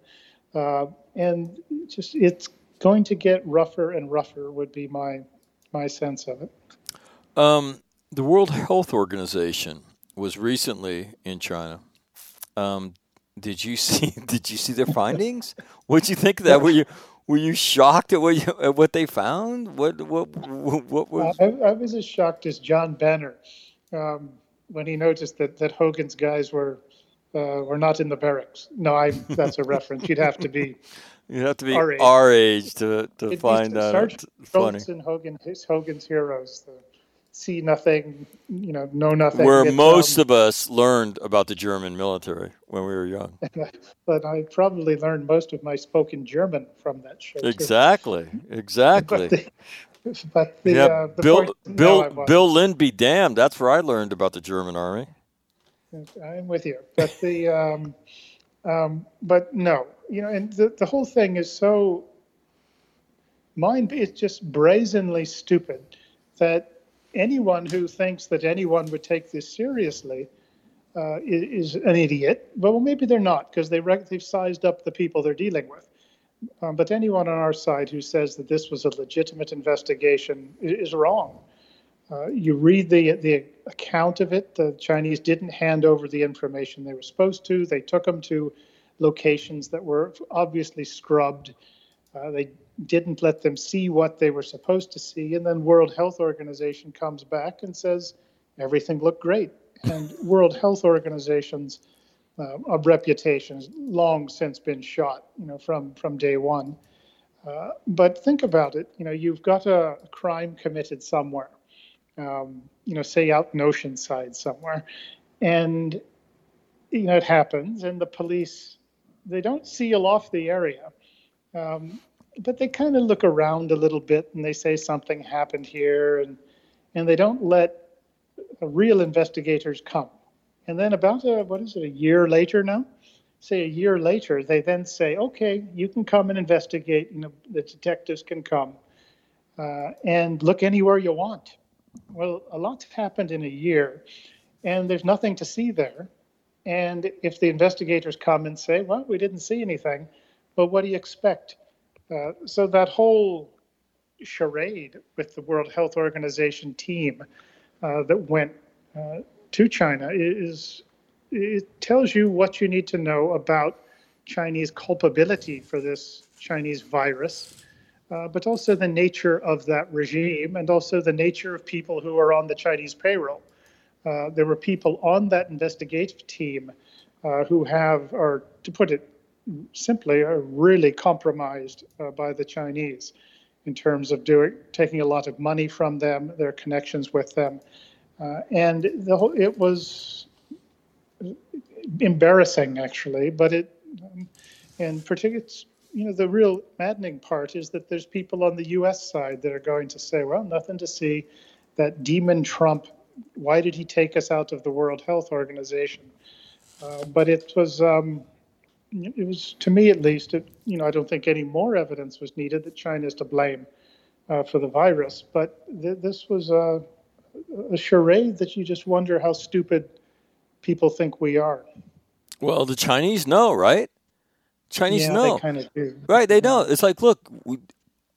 Uh, and just it's going to get rougher and rougher, would be my my sense of it. Um, the World Health Organization was recently in China. Um, did you see? Did you see their findings? What'd you think of that? Were you were you shocked at what you, at what they found? What what what was? Uh, I, I was as shocked as John Banner um, when he noticed that that Hogan's guys were uh, were not in the barracks. No, I that's a reference. You'd have to be You have to be our age. our age to to find that Sergeant funny. Schultz and Hogan, his Hogan's heroes. The see nothing, you know, know nothing. Where most um, of us learned about the German military when we were young. but I probably learned most of my spoken German from that show. too. Exactly, exactly. But the, but the, yeah, uh, the Bill point- no, Bill. Bill be damned. That's where I learned about the German army. I'm with you. But the um, um, but no, you know, and the, the whole thing is so mind it's just brazenly stupid that anyone who thinks that anyone would take this seriously uh, is, is, an idiot. Well, maybe they're not because they they've sized up the people they're dealing with. Um, but anyone on our side who says that this was a legitimate investigation is, is wrong. Uh, you read the the account of it. The Chinese didn't hand over the information they were supposed to. They took them to locations that were obviously scrubbed. Uh, they didn't let them see what they were supposed to see, and then World Health Organization comes back and says everything looked great. And World Health Organization's uh, of reputation has long since been shot, you know, from from day one. Uh, but think about it. You know, you've got a, a crime committed somewhere um, you know, say out in Oceanside somewhere. And, you know, it happens, and the police, they don't seal off the area. Um, but they kind of look around a little bit and they say something happened here and and they don't let real investigators come and then about a, what is it a year later now say a year later they then say okay you can come and investigate you know the detectives can come uh, and look anywhere you want well, a lot's happened in a year, and there's nothing to see there. And if the investigators come and say, well, we didn't see anything, well, what do you expect? Uh, so that whole charade with the World Health Organization team uh, that went uh, to China is it tells you what you need to know about Chinese culpability for this Chinese virus uh, but also the nature of that regime and also the nature of people who are on the Chinese payroll. Uh, there were people on that investigative team who have, or to put it simply, are really compromised uh, by the Chinese in terms of doing taking a lot of money from them, their connections with them, uh, and the whole, it was embarrassing actually, but it. Um, and particularly, you know, the real maddening part is that there's people on the U.S. side that are going to say, well, nothing to see. That demon Trump, why did he take us out of the World Health Organization? Uh, but it was, um, it was to me at least, it, you know, I don't think any more evidence was needed that China is to blame uh, for the virus. But th- this was a, a charade that you just wonder how stupid people think we are. Well, the Chinese know, right? Chinese yeah, know. They kind of do. Right, they know. It's like, look, we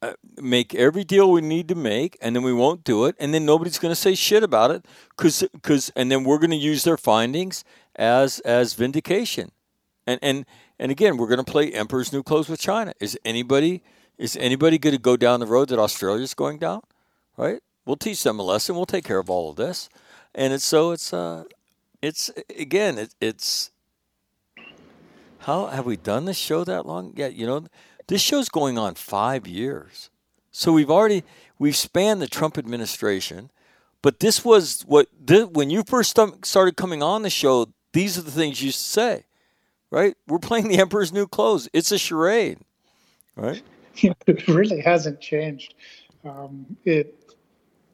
uh, make every deal we need to make, and then we won't do it, and then nobody's going to say shit about it, because, cause, and then we're going to use their findings as as vindication, and and and again, we're going to play Emperor's New Clothes with China. Is anybody is anybody going to go down the road that Australia's going down? Right? We'll teach them a lesson. We'll take care of all of this, and it's so it's uh, it's again, it, it's how have we done this show that long? Yeah, you know, this show's going on five years. So we've already we've spanned the Trump administration, but this was what this, when you first started coming on the show. These are the things you used to say, right? We're playing the Emperor's New Clothes. It's a charade, right? it really hasn't changed. Um, it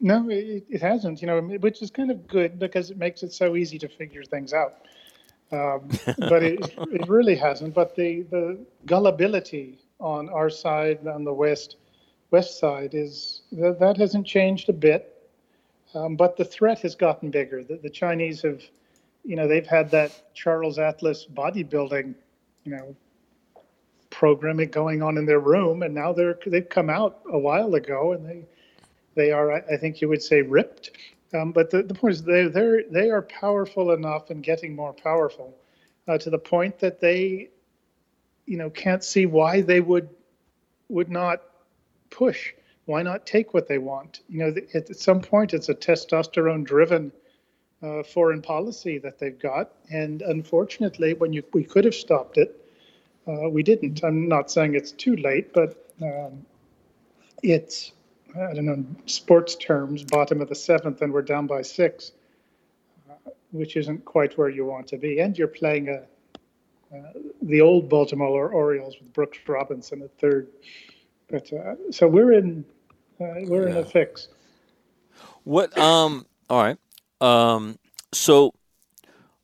no, it, it hasn't. You know, which is kind of good because it makes it so easy to figure things out. Um, but it, it really hasn't. But the, the gullibility on our side, on the west west side, is that, that hasn't changed a bit. Um, but the threat has gotten bigger. The, the Chinese have, you know, they've had that Charles Atlas bodybuilding, you know, programming going on in their room, and now they're they've come out a while ago, and they they are, I think you would say, ripped. Um, but the, the point is, they they they are powerful enough and getting more powerful uh, to the point that they, you know, can't see why they would would not push. Why not take what they want? You know, at some point, it's a testosterone-driven uh, foreign policy that they've got, and unfortunately, when you we could have stopped it, uh, we didn't. I'm not saying it's too late, but um, it's I don't know, sports terms, bottom of the seventh, and we're down by six, uh, which isn't quite where you want to be. And you're playing a, uh, the old Baltimore Orioles with Brooks Robinson at third. But uh, so we're in uh, we're yeah. in a fix. What? Um. All right. Um. So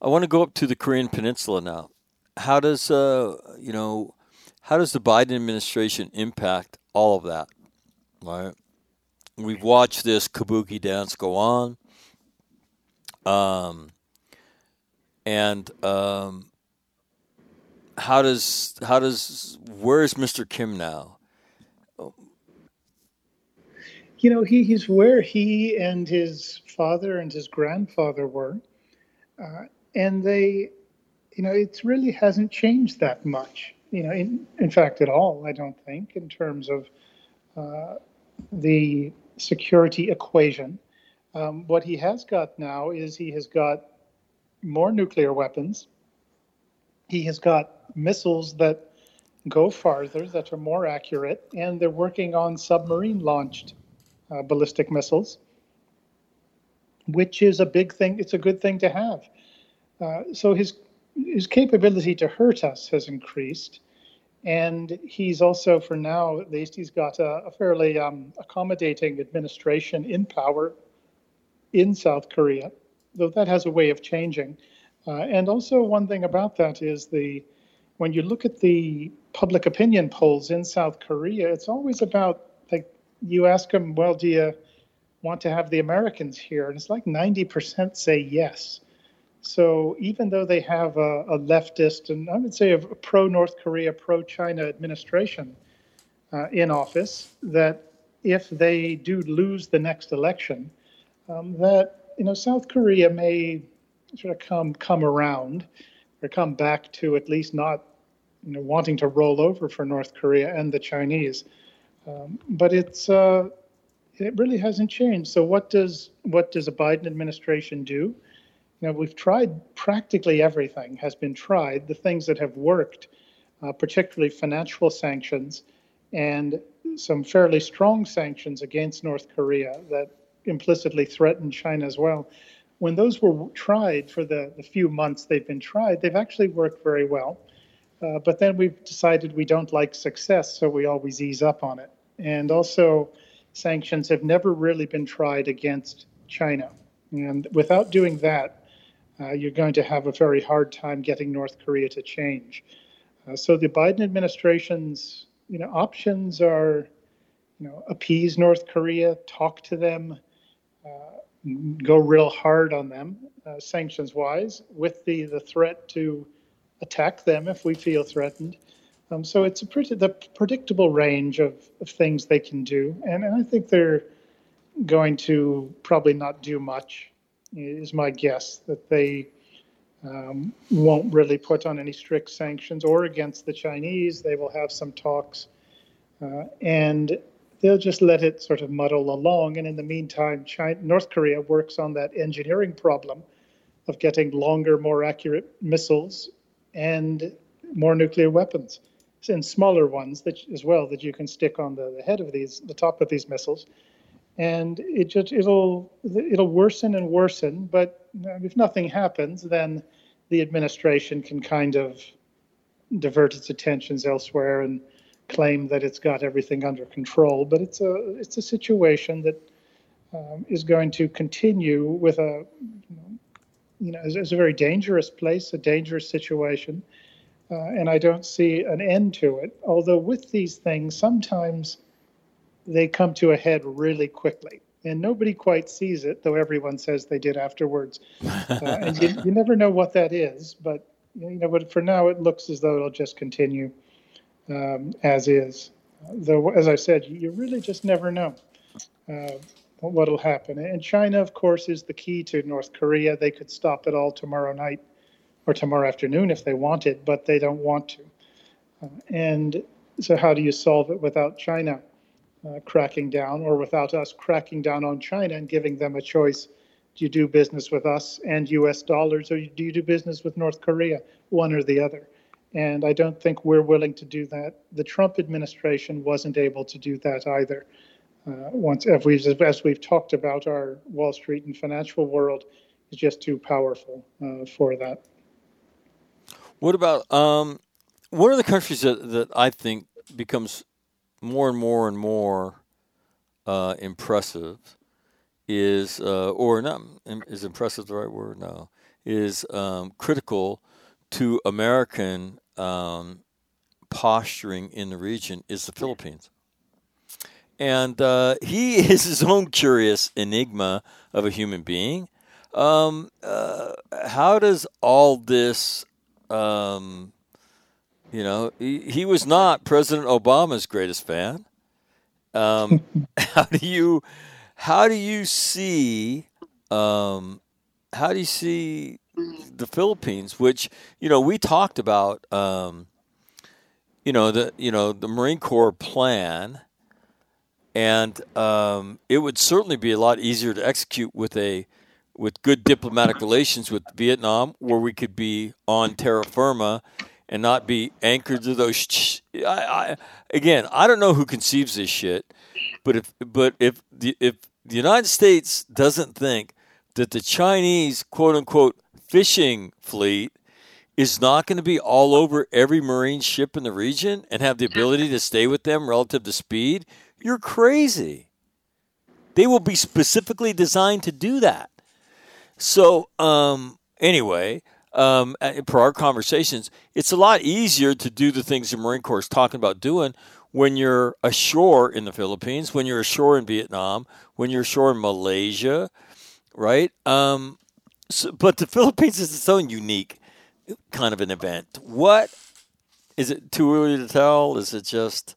I want to go up to the Korean Peninsula now. How does uh, you know how does the Biden administration impact all of that? Right. We've watched this kabuki dance go on. Um, and um, how does how does where's Mr. Kim now? You know, he, he's where he and his father and his grandfather were, uh, and they, you know, it really hasn't changed that much. You know, in in fact, at all. I don't think in terms of uh, the security equation. Um, what he has got now is he has got more nuclear weapons. He has got missiles that go farther, that are more accurate, and they're working on submarine launched uh, ballistic missiles, which is a big thing. It's a good thing to have. Uh, so his his capability to hurt us has increased, and he's also, for now at least, he's got a, a fairly um, accommodating administration in power in South Korea, though that has a way of changing. Uh, and also, one thing about that is the when you look at the public opinion polls in South Korea, it's always about you ask them, well, do you want to have the Americans here? And it's like 90% say yes. So even though they have a, a leftist and I would say a pro North Korea, pro China administration uh, in office, that if they do lose the next election, um, that you know South Korea may sort of come come around or come back to at least not you know, wanting to roll over for North Korea and the Chinese. Um, but it's uh, it really hasn't changed. So what does what does a Biden administration do? You know, we've tried practically everything has been tried. The things that have worked, uh, particularly financial sanctions, and some fairly strong sanctions against North Korea that implicitly threaten China as well. When those were tried for the, the few months they've been tried, they've actually worked very well. Uh, but then we've decided we don't like success, so we always ease up on it. And also, sanctions have never really been tried against China. And without doing that, uh, you're going to have a very hard time getting North Korea to change. Uh, so the Biden administration's you know options are you know appease North Korea, talk to them, uh, go real hard on them uh, sanctions wise, with the the threat to attack them if we feel threatened. Um, so it's a pretty the predictable range of, of things they can do, and, and I think they're going to probably not do much. Is my guess that they um, won't really put on any strict sanctions or against the Chinese. They will have some talks, uh, and they'll just let it sort of muddle along. And in the meantime, China, North Korea works on that engineering problem of getting longer, more accurate missiles and more nuclear weapons and smaller ones that as well that you can stick on the, the head of these the top of these missiles. And it just it'll it'll worsen and worsen but if nothing happens then the administration can kind of divert its attentions elsewhere and claim that it's got everything under control. But it's a it's a situation that um, is going to continue with a you know, you know, is, is a very dangerous place, a dangerous situation, uh, and I don't see an end to it. Although with these things, sometimes they come to a head really quickly, and nobody quite sees it, though everyone says they did afterwards. Uh, and you, you never know what that is, but you know, but for now, it looks as though it'll just continue um, as is. Though, as I said, you really just never know. Uh, what will happen. And China, of course, is the key to North Korea. They could stop it all tomorrow night or tomorrow afternoon if they want it, but they don't want to. Uh, and so, how do you solve it without China uh, cracking down or without us cracking down on China and giving them a choice? Do you do business with us and US dollars, or do you do business with North Korea, one or the other? And I don't think we're willing to do that. The Trump administration wasn't able to do that either. Uh, once as we've, as we've talked about, our Wall Street and financial world is just too powerful uh, for that. What about um, one of the countries that, that I think becomes more and more and more uh, impressive is, uh, or not, is impressive the right word? No, is um, critical to American um, posturing in the region is the Philippines. And uh, he is his own curious enigma of a human being. Um, uh, how does all this, um, you know, he, he, was not President Obama's greatest fan. Um, how do you, how do you see, um, how do you see the Philippines? Which you know we talked about, um, you know the you know the Marine Corps plan and um, it would certainly be a lot easier to execute with a with good diplomatic relations with Vietnam, where we could be on terra firma and not be anchored to those. I, I, again, I don't know who conceives this shit, but if but if the if the United States doesn't think that the Chinese quote unquote fishing fleet is not going to be all over every marine ship in the region and have the ability to stay with them relative to speed, you're crazy. They will be specifically designed to do that. So, um, anyway, um, per our conversations, it's a lot easier to do the things the Marine Corps is talking about doing when you're ashore in the Philippines, when you're ashore in Vietnam, when you're ashore in Malaysia, right? Um, so, but the Philippines is its own unique kind of an event. What is it too early to tell? Is it just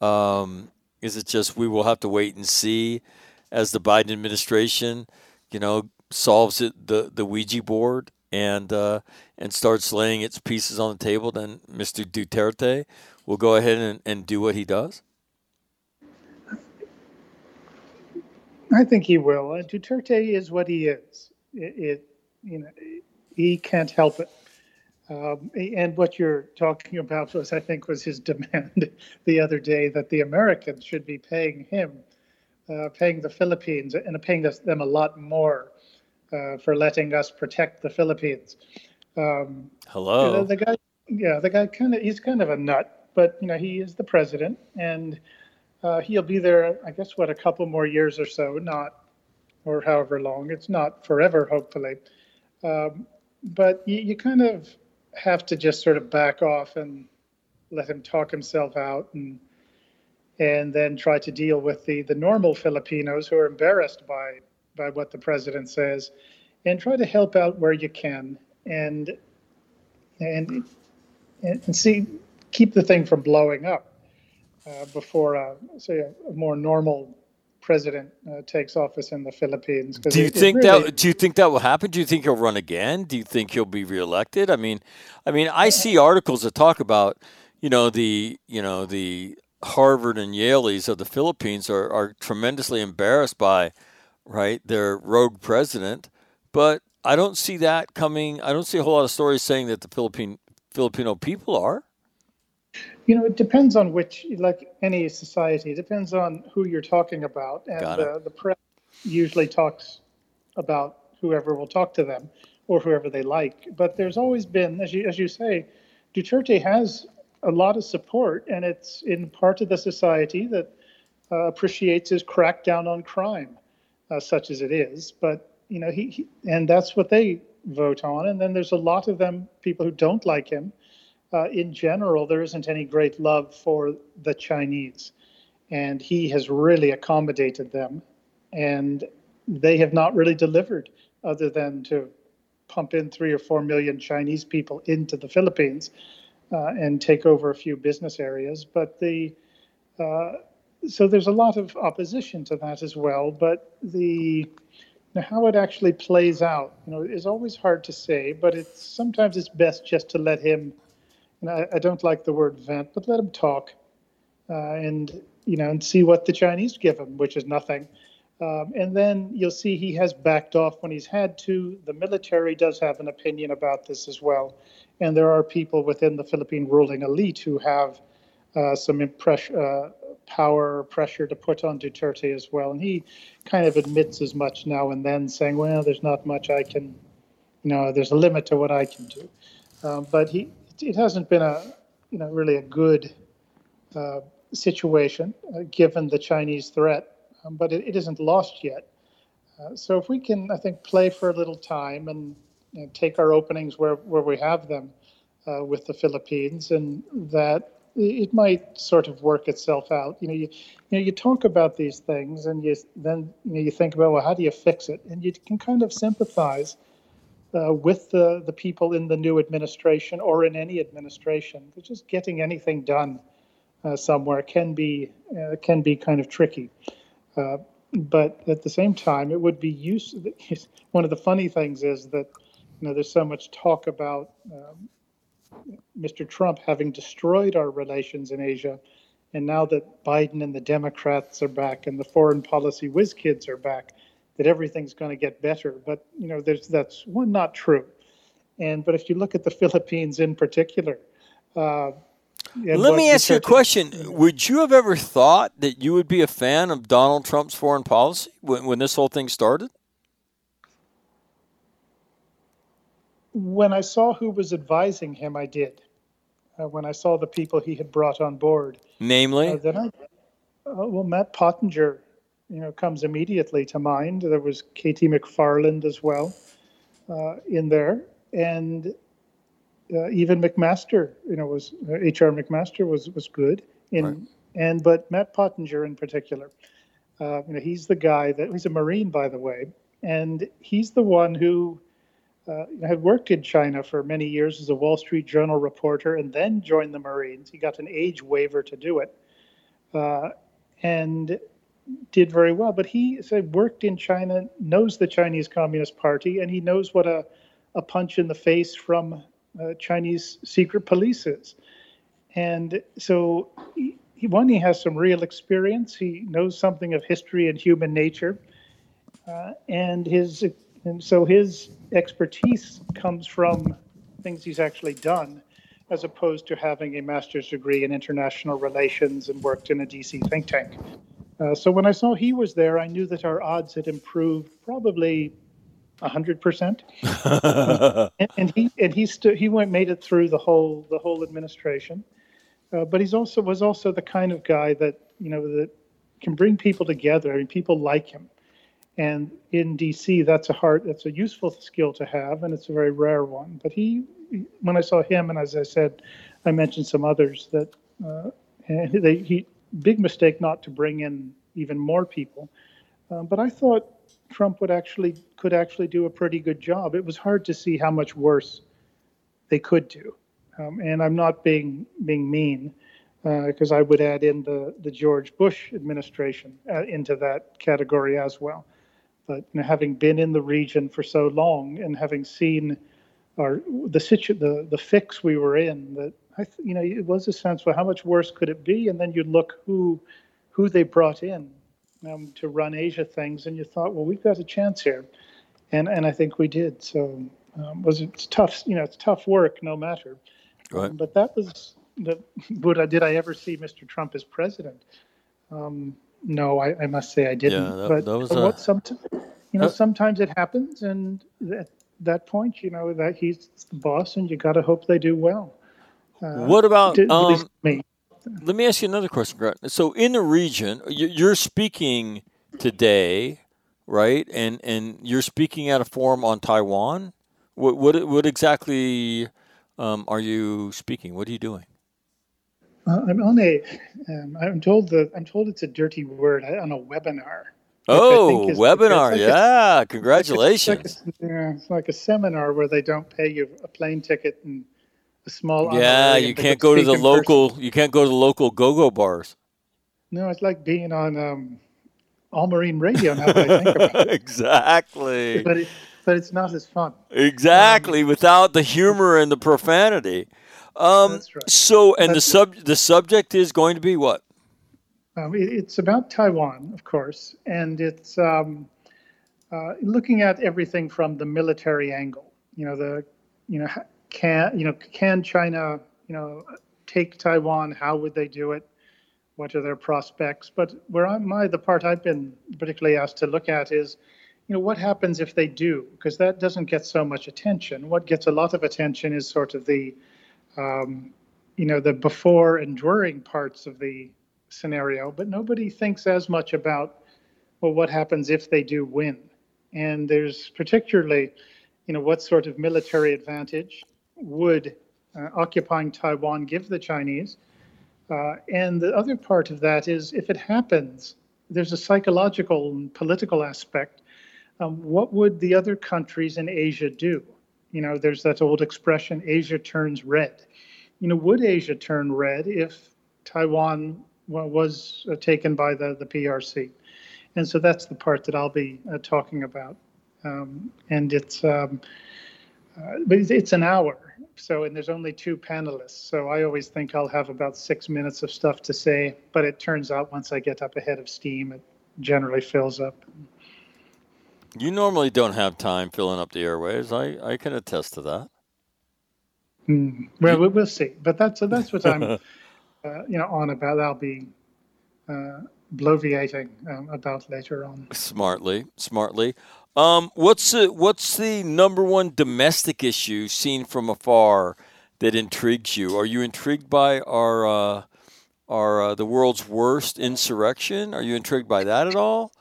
um, is it just we will have to wait and see as the Biden administration, you know, solves it the the Ouija board and uh, and starts laying its pieces on the table? Then Mr. Duterte will go ahead and, and do what he does. I think he will. Uh, Duterte is what he is. It, it, you know, he can't help it. Um, and what you're talking about was, I think, was his demand the other day that the Americans should be paying him, uh, paying the Philippines, and paying them a lot more uh, for letting us protect the Philippines. Um, Hello. You know, the guy, yeah, the guy kind of he's kind of a nut, but you know he is the president, and uh, he'll be there. I guess what a couple more years or so, not or however long. It's not forever, hopefully. Um, but you, you kind of have to just sort of back off and let him talk himself out and and then try to deal with the the normal Filipinos who are embarrassed by by what the president says and try to help out where you can and and and see keep the thing from blowing up uh, before uh, say a, a more normal president uh, takes office in the Philippines. Do you it, think it really, that? Do you think that will happen? Do you think he'll run again? Do you think he'll be reelected? I mean, I mean, I see articles that talk about, you know, the you know the Harvard and Yaleys of the Philippines are are tremendously embarrassed by, right, their rogue president, but I don't see that coming. I don't see a whole lot of stories saying that the Philippine Filipino people are. You know, it depends on which, like any society, it depends on who you're talking about. And uh, the press usually talks about whoever will talk to them or whoever they like. But there's always been, as you, as you say, Duterte has a lot of support, and it's in part of the society that uh, appreciates his crackdown on crime, uh, such as it is. But, you know, he, he, and that's what they vote on. And then there's a lot of them, people who don't like him uh, in general, there isn't any great love for the Chinese. And he has really accommodated them. And they have not really delivered other than to pump in three or four million Chinese people into the Philippines uh, and take over a few business areas. But the uh, so there's a lot of opposition to that as well. But the how it actually plays out, you know, is always hard to say. But it's sometimes it's best just to let him I, I, don't like the word vent, but let him talk, uh, and you know, and see what the Chinese give him, which is nothing. Um, and then you'll see he has backed off when he's had to. The military does have an opinion about this as well, and there are people within the Philippine ruling elite who have uh, some impress- uh, power pressure to put on Duterte as well. And he kind of admits as much now and then, saying, "Well, there's not much I can, you know, there's a limit to what I can do." Um, but he it hasn't been a you know really a good uh, situation uh, given the Chinese threat, um, but it, it isn't lost yet. Uh, so if we can, I think, play for a little time and take our openings where, where we have them uh, with the Philippines, and that it might sort of work itself out. You know, you, you know, you talk about these things, and you then you know you think about well, how do you fix it? And you can kind of sympathize uh, with the the people in the new administration or in any administration. Just getting anything done uh, somewhere can be uh, can be kind of tricky. Uh, but at the same time, it would be useful. One of the funny things is that you know there's so much talk about um, Mr. Trump having destroyed our relations in Asia. And now that Biden and the Democrats are back and the foreign policy whiz kids are back, that everything's going to get better. But you know, there's that's one not true. And but if you look at the Philippines in particular, uh, let me ask you a question: Would you have ever thought that you would be a fan of Donald Trump's foreign policy when, when this whole thing started? When I saw who was advising him, I did. Uh, when I saw the people he had brought on board, namely, uh, then I, uh, well, Matt Pottinger, you know, comes immediately to mind. There was Katie McFarland as well uh, in there, and uh, even McMaster, you know, was H.R. Uh, McMaster was was good in, right. and but Matt Pottinger in particular, you know, he's the guy that he's a Marine, by the way, and he's the one who uh, had worked in China for many years as a Wall Street Journal reporter and then joined the Marines. He got an age waiver to do it uh, and did very well. But he said worked in China, knows the Chinese Communist Party, and he knows what a, a punch in the face from uh, Chinese secret police is. And so, he, one, he has some real experience. He knows something of history and human nature. Uh, and his and so his expertise comes from things he's actually done, as opposed to having a master's degree in international relations and worked in a DC think tank. Uh, so when I saw he was there, I knew that our odds had improved probably hundred percent. And he and he st- he went made it through the whole the whole administration. Uh, but he's also was also the kind of guy that you know that can bring people together. I mean, people like him. And in DC, that's a hard, that's a useful skill to have, and it's a very rare one. But he, when I saw him, and as I said, I mentioned some others that uh, they, he big mistake not to bring in even more people. Um, but I thought Trump would actually could actually do a pretty good job. It was hard to see how much worse they could do, um, and I'm not being being mean because uh, I would add in the the George Bush administration uh, into that category as well. But you know, having been in the region for so long and having seen our the situ the the fix we were in, that I th- you know it was a sense for how much worse could it be, and then you look who who they brought in um, to run Asia things, and you thought, well, we've got a chance here, and and I think we did. So um, was it's tough, you know, it's tough work, no matter. Right. Um, but that was the. Would I did I ever see Mr. Trump as president? Um, no, I, I must say I didn't. Yeah, that, but that was a- what sometimes, you know, sometimes it happens, and at that point, you know, that he's the boss, and you got to hope they do well. Uh, What about to- um, me. Let me ask you another question, Grant. So, in the region, you- you're speaking today, right? And and you're speaking at a forum on Taiwan. What what what exactly um, are you speaking? What are you doing? Uh, I'm on a. Um, I'm told that I'm told it's a dirty word uh, on a webinar. Oh, is- webinar! it's like a- yeah, It's congratulations. like a, yeah, it's like a seminar where they don't pay you a plane ticket and a small. Yeah, you can't go to the in person. local. You can't go to the local go-go bars. No, it's like being on um, All Marine Radio now that I think about it. exactly. But it, but it's not as fun. Exactly, without the humor and the profanity. Um, That's right. So, and the That's- sub the subject is going to be what? Um, it, it's about Taiwan, of course, and it's um, uh, looking at everything from the military angle. You know, the you know can you know can China you know take Taiwan? How would they do it? What are their prospects? But where I'm my the part I've been particularly asked to look at is, you know, what happens if they do? Because that doesn't get so much attention. What gets a lot of attention is sort of the um, you know the before and during parts of the scenario, but nobody thinks as much about well what happens if they do win. And there's particularly you know, what sort of military advantage would uh, occupying Taiwan give the Chinese? Uh, and the other part of that is if it happens, there's a psychological and political aspect. Um, what would the other countries in Asia do? You know, there's that old expression, Asia turns red. You know, would Asia turn red if Taiwan was uh, taken by the, the PRC? And so that's the part that I'll be uh, talking about. Um, and it's, um, uh, but it's an hour so and there's only two panelists so i always think i'll have about six minutes of stuff to say but it turns out once i get up ahead of steam it generally fills up you normally don't have time filling up the airwaves. I, I can attest to that. Mm, well you... we'll see. But that's that's what i'm uh, you know on about. I'll be uh, bloviating um, about later on. Smartly smartly. Um, what's the, what's the number one domestic issue seen from afar that intrigues you? Are you intrigued by our uh, our uh, the world's worst insurrection? Are you intrigued by that at all?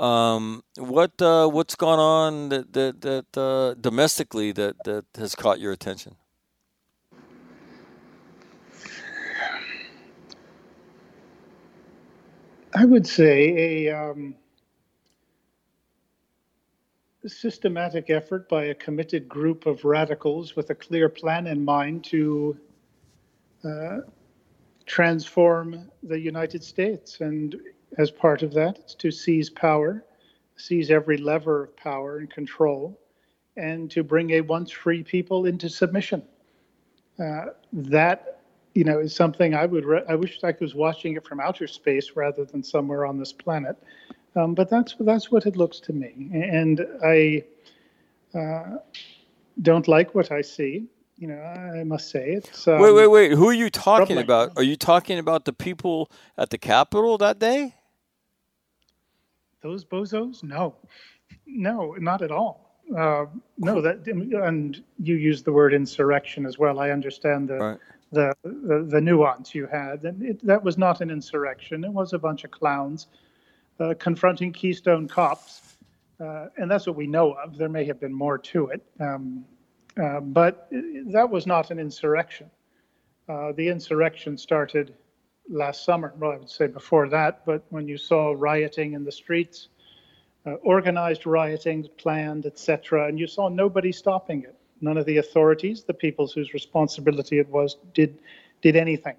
Um, what uh, what's gone on that that, that uh, domestically that that has caught your attention? I would say a um, systematic effort by a committed group of radicals with a clear plan in mind to uh, transform the United States. And as part of that, it's to seize power, seize every lever of power and control, and to bring a once free people into submission. Uh, that, you know, is something I would. Re- I wish I was watching it from outer space rather than somewhere on this planet. Um, but that's that's what it looks to me, and I uh, don't like what I see. You know, I must say it's. Um, wait, wait, wait! Who are you talking troubling. about? Are you talking about the people at the Capitol that day? Those bozos? No, no, not at all. Uh, no, that and you used the word insurrection as well. I understand the right. the, the, the nuance you had, and it, that was not an insurrection. It was a bunch of clowns uh, confronting Keystone cops. Uh, and that's what we know of. There may have been more to it. Um, uh, but that was not an insurrection. Uh, the insurrection started last summer. Well, I would say before that, but when you saw rioting in the streets, uh, organized rioting, planned, etc., and you saw nobody stopping it. None of the authorities, the peoples whose responsibility it was, did did anything.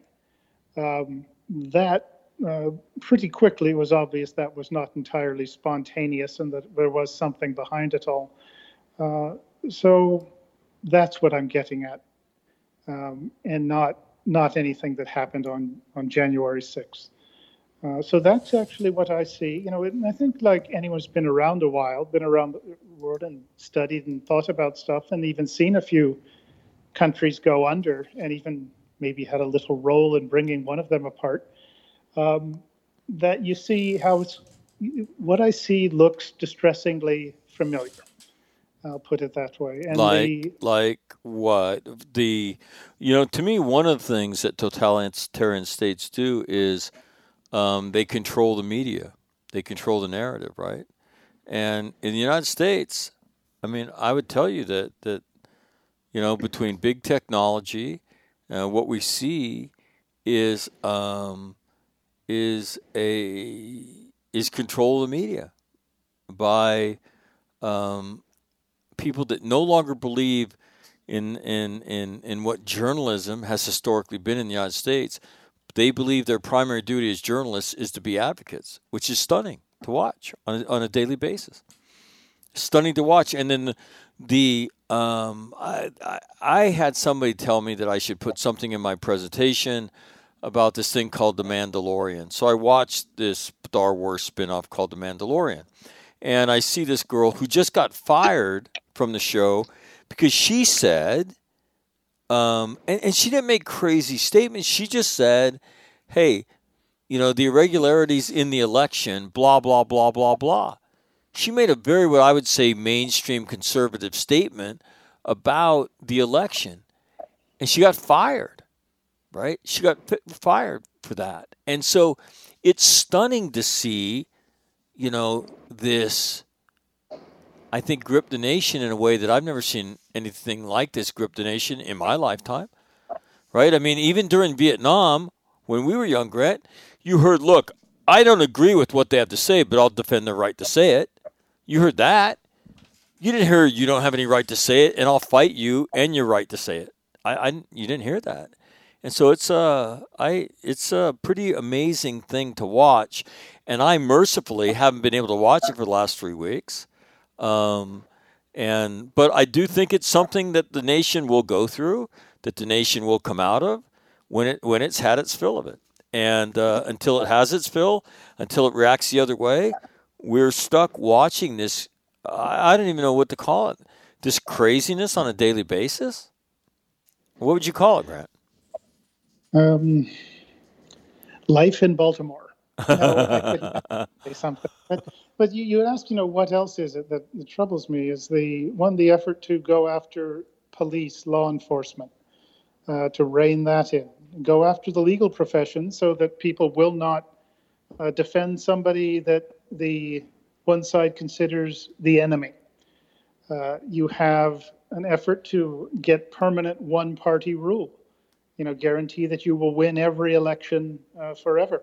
Um, that uh, pretty quickly was obvious that was not entirely spontaneous and that there was something behind it all. Uh, so that's what I'm getting at, um, and not not anything that happened on on January 6th. Uh, so that's actually what I see. You know, and I think like anyone who's been around a while, been around the world and studied and thought about stuff, and even seen a few countries go under, and even maybe had a little role in bringing one of them apart um, that you see how it's what I see looks distressingly familiar. I'll put it that way. And like, the, like what the, you know, to me, one of the things that totalitarian states do is um, they control the media, they control the narrative, right? And in the United States, I mean, I would tell you that that, you know, between big technology, uh, what we see is um, is a is control of the media by um, people that no longer believe in, in in in what journalism has historically been in the United States. They believe their primary duty as journalists is to be advocates, which is stunning to watch on a, on a daily basis. Stunning to watch, and then the, the um, I, I, I had somebody tell me that I should put something in my presentation about this thing called The Mandalorian. So I watched this Star Wars spinoff called The Mandalorian. And I see this girl who just got fired from the show because she said, um, and, and she didn't make crazy statements. She just said, hey, you know, the irregularities in the election, blah, blah, blah, blah, blah. She made a very, what I would say, mainstream conservative statement about the election. And she got fired right? She got fired for that. And so it's stunning to see, you know, this I think, gripped the nation in a way that I've never seen anything like this grip the nation in my lifetime. Right? I mean, even during Vietnam, when we were young, Grant, you heard, look, I don't agree with what they have to say, but I'll defend their right to say it. You heard that. You didn't hear you don't have any right to say it, and I'll fight you and your right to say it. I, I you didn't hear that, and so it's a I it's a pretty amazing thing to watch, and I mercifully haven't been able to watch it for the last three weeks. Um, and but I do think it's something that the nation will go through, that the nation will come out of when it when it's had its fill of it. And uh, until it has its fill, until it reacts the other way, we're stuck watching this. I, I don't even know what to call it. This craziness on a daily basis. What would you call it, Grant? Um, life in Baltimore. No, say something. But, but you, you asked, you know, what else is it that, that troubles me? Is the one the effort to go after police, law enforcement, uh, to rein that in, go after the legal profession, so that people will not uh, defend somebody that the one side considers the enemy. Uh, you have an effort to get permanent one-party rule. You know, guarantee that you will win every election uh, forever.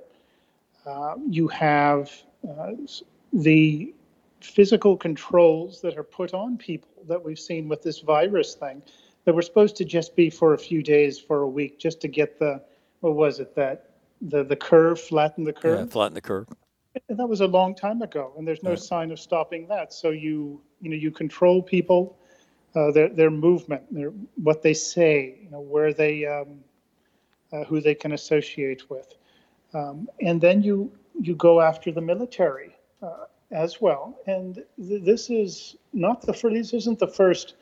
Uh, you have uh, the physical controls that are put on people that we've seen with this virus thing that were supposed to just be for a few days, for a week, just to get the what was it that the the curve flatten the curve? Yeah, flatten the curve. And that was a long time ago, and there's no sign of stopping that. So you you know you control people, uh, their their movement, their what they say, you know where they um, uh, who they can associate with. Um, and then you you go after the military uh, as well. And th- this is not the first. This isn't the first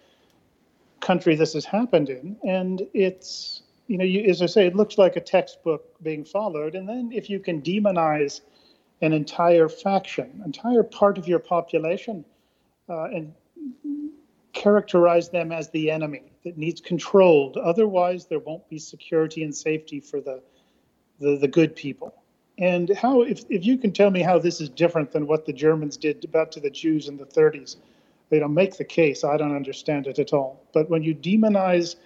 country this has happened in. And it's you know, you, as I say, it looks like a textbook being followed. And then if you can demonize an entire faction, entire part of your population, uh, and characterize them as the enemy that needs controlled, otherwise there won't be security and safety for the the, the good people. And how, if, if you can tell me how this is different than what the Germans did about to the Jews in the 30s, they don't make the case. I don't understand it at all. But when you demonize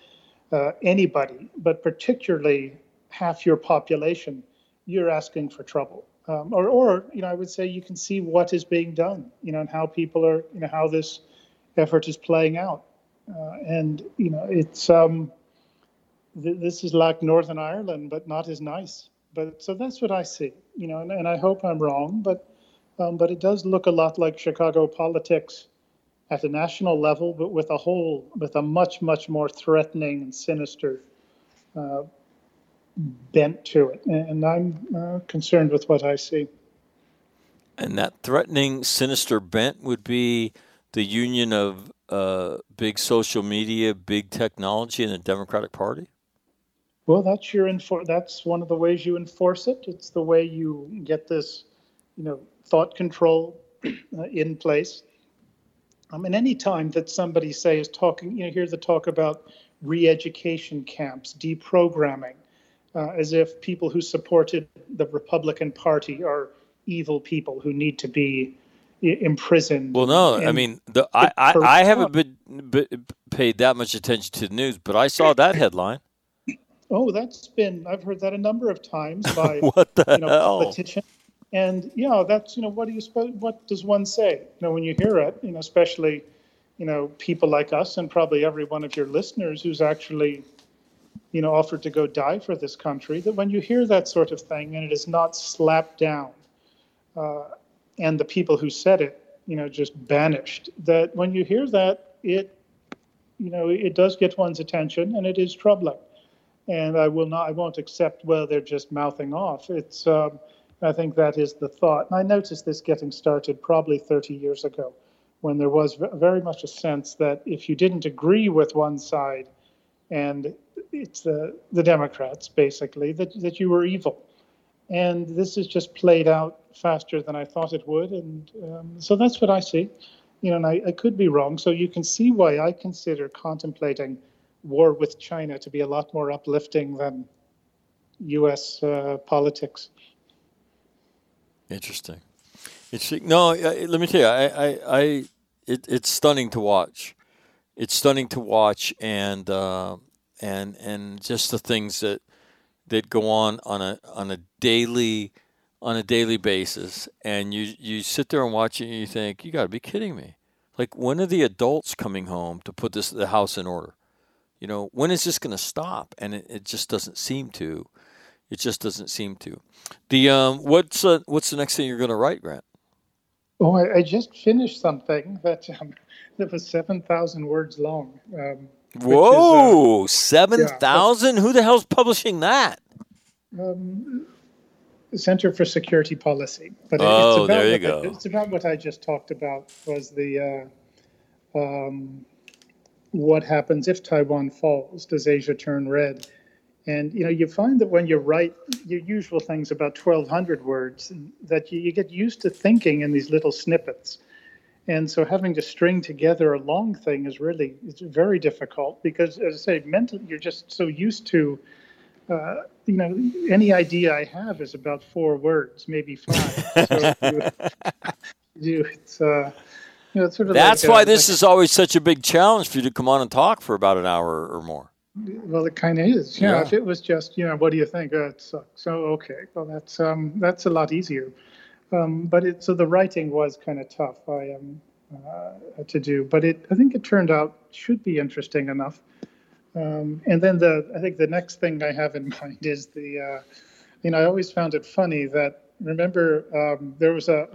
uh, anybody, but particularly half your population, you're asking for trouble. Um, or, or, you know, I would say you can see what is being done, you know, and how people are, you know, how this effort is playing out. Uh, and, you know, it's, um, this is like Northern Ireland, but not as nice. But so that's what I see, you know, and, and I hope I'm wrong, but um, but it does look a lot like Chicago politics at a national level, but with a whole with a much much more threatening and sinister uh, bent to it, and I'm uh, concerned with what I see. And that threatening, sinister bent would be the union of uh, big social media, big technology, and the Democratic Party. Well, that's your infor- That's one of the ways you enforce it. It's the way you get this, you know, thought control uh, in place. Um, and any time that somebody say is talking, you know, hear the talk about re-education camps, deprogramming, uh, as if people who supported the Republican Party are evil people who need to be imprisoned. Well, no, I mean, the, I, I, I haven't been, been, paid that much attention to the news, but I saw that headline. Oh, that's been I've heard that a number of times by what the you know, hell? politicians. And yeah, that's you know what do you suppose? What does one say? You know, when you hear it, you know, especially you know people like us and probably every one of your listeners who's actually you know offered to go die for this country. That when you hear that sort of thing and it is not slapped down, uh, and the people who said it, you know, just banished. That when you hear that, it you know it does get one's attention and it is troubling and I will not. I won't accept. Well, they're just mouthing off. It's. Um, I think that is the thought. And I noticed this getting started probably 30 years ago, when there was very much a sense that if you didn't agree with one side, and it's the the Democrats basically, that that you were evil. And this has just played out faster than I thought it would, and um, so that's what I see. You know, and I, I could be wrong. So you can see why I consider contemplating war with China to be a lot more uplifting than U.S. Uh, politics. Interesting. Interesting. No, let me tell you, I, I, I it, it's stunning to watch. It's stunning to watch, and uh, and and just the things that that go on on a on a daily on a daily basis, and you you sit there and watch it, and you think, you got to be kidding me. Like, when are the adults coming home to put this the house in order? You know, when is this going to stop? And it, it just doesn't seem to. It just doesn't seem to. The um, what's uh, what's the next thing you're going to write, Grant? Oh, I, I just finished something that um, that was seven thousand words long. Um, Whoa, is, uh, seven thousand! Yeah, Who the hell's publishing that? Um, Center for Security Policy. But oh, there you go. I, it's about what I just talked about. Was the uh, um, what happens if Taiwan falls? Does Asia turn red? And you know, you find that when you write your usual things about 1,200 words, that you, you get used to thinking in these little snippets. And so having to string together a long thing is really it's very difficult because, as I say, mentally you're just so used to uh, you know, any idea I have is about four words, maybe five. so you, you, it's, uh, you know, it's sort of That's like, why this like, is always such a big challenge for you to come on and talk for about an hour or more. Well, it kind of is. Yeah. If it was just, you know, what do you think? Oh, it sucks. So okay, well, that's um, that's a lot easier. Um, but it so the writing was kind of tough. I um, uh, to do, but it I think it turned out should be interesting enough. Um, and then the I think the next thing I have in mind is the, uh, you know, I always found it funny that remember um, there was a,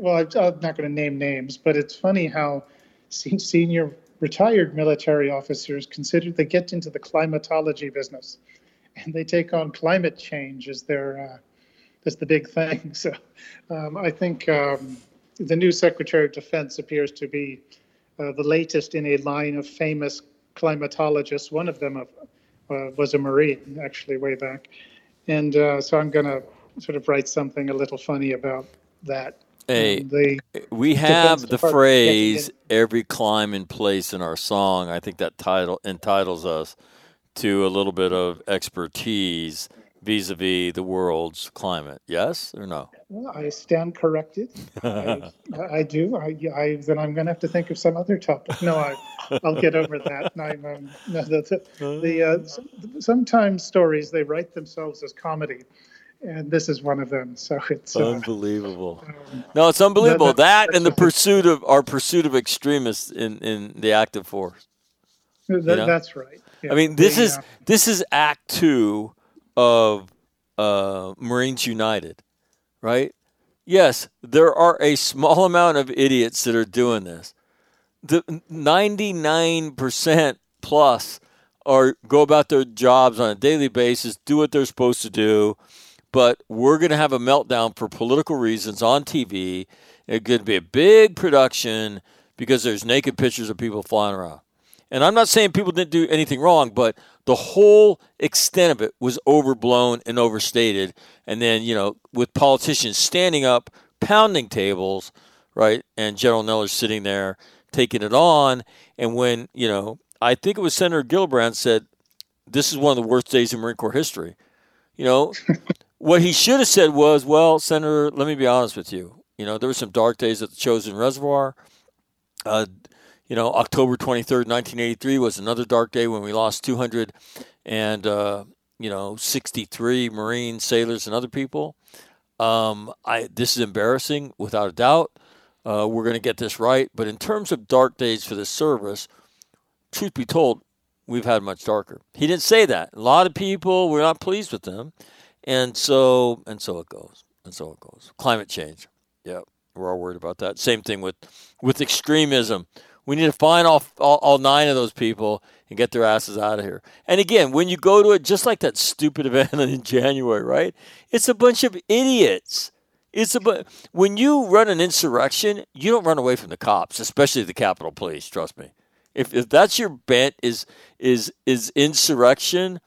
well, I, am not going to name names, but it's funny how senior retired military officers consider they get into the climatology business, and they take on climate change as their uh, as the big thing. So um, I think um, the new Secretary of Defense appears to be uh, the latest in a line of famous climatologists. One of them uh, was a Marine, actually, way back. And uh, so I'm going to sort of write something a little funny about that. Hey, the we have the phrase "every clime in place" in our song. I think that title entitles us to a little bit of expertise vis-a-vis the world's climate. Yes or no? Well, I stand corrected. I, I, do. I, I, then I'm going to have to think of some other topic. No, I, I'll get over that. I'm, um, no, the, the, the uh, sometimes stories they write themselves as comedy. And this is one of them. So it's uh, unbelievable. Um, no, it's unbelievable. that, that and the pursuit of our pursuit of extremists in, in the active force. That, you know? That's right. Yeah. I mean, this is uh, this is Act Two of uh, Marines United, right? Yes, there are a small amount of idiots that are doing this. The 99% plus are go about their jobs on a daily basis, do what they're supposed to do, but we're going to have a meltdown for political reasons on TV. Going to be a big production because there's naked pictures of people flying around. And I'm not saying people didn't do anything wrong, but the whole extent of it was overblown and overstated. And then, you know, with politicians standing up, pounding tables, right? And General Neller sitting there taking it on. And when, you know, I think it was Senator Gillibrand said, this is one of the worst days in Marine Corps history. You know, what he should have said was, well, Senator, let me be honest with you. You know, there were some dark days at the Chosin Reservoir. Uh, you know, October 23rd, 1983 was another dark day when we lost 200 and, uh, you know, 63 Marine sailors and other people. Um, I, this is embarrassing, without a doubt. Uh, we're going to get this right. But in terms of dark days for the service, truth be told, we've had much darker. He didn't say that. A lot of people were not pleased with them. And so, and so it goes. And so it goes. Climate change. Yeah, we're all worried about that. Same thing with, with extremism. We need to find all, all, all nine of those people and get their asses out of here. And again, when you go to it, just like that stupid event in January, right? It's a bunch of idiots. It's a bu- when you run an insurrection, you don't run away from the cops, especially the Capitol Police. Trust me. If, if that's your bent is is is insurrection,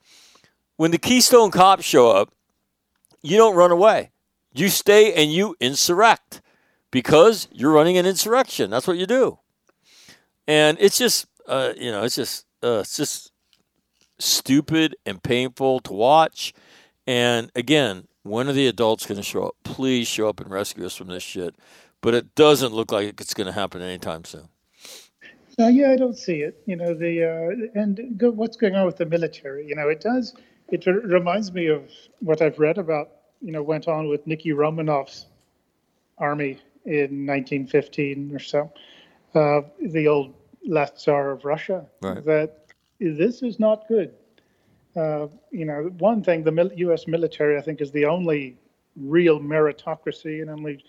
when the Keystone cops show up, you don't run away. You stay and you insurrect because you're running an insurrection. That's what you do and it's just uh, you know it's just uh, it's just stupid and painful to watch. And again, when are the adults going to show up? Please show up and rescue us from this shit. but it doesn't look like it's going to happen anytime soon. Uh, yeah, I don't see it. You know, the uh, and go, what's going on with the military? You know, it does. It r- reminds me of what I've read about. You know, went on with Nicky Romanov's army in 1915 or so. Uh, the old last Tsar of Russia. Right. That this is not good. Uh, you know, one thing the mil- U.S. military, I think, is the only real meritocracy and only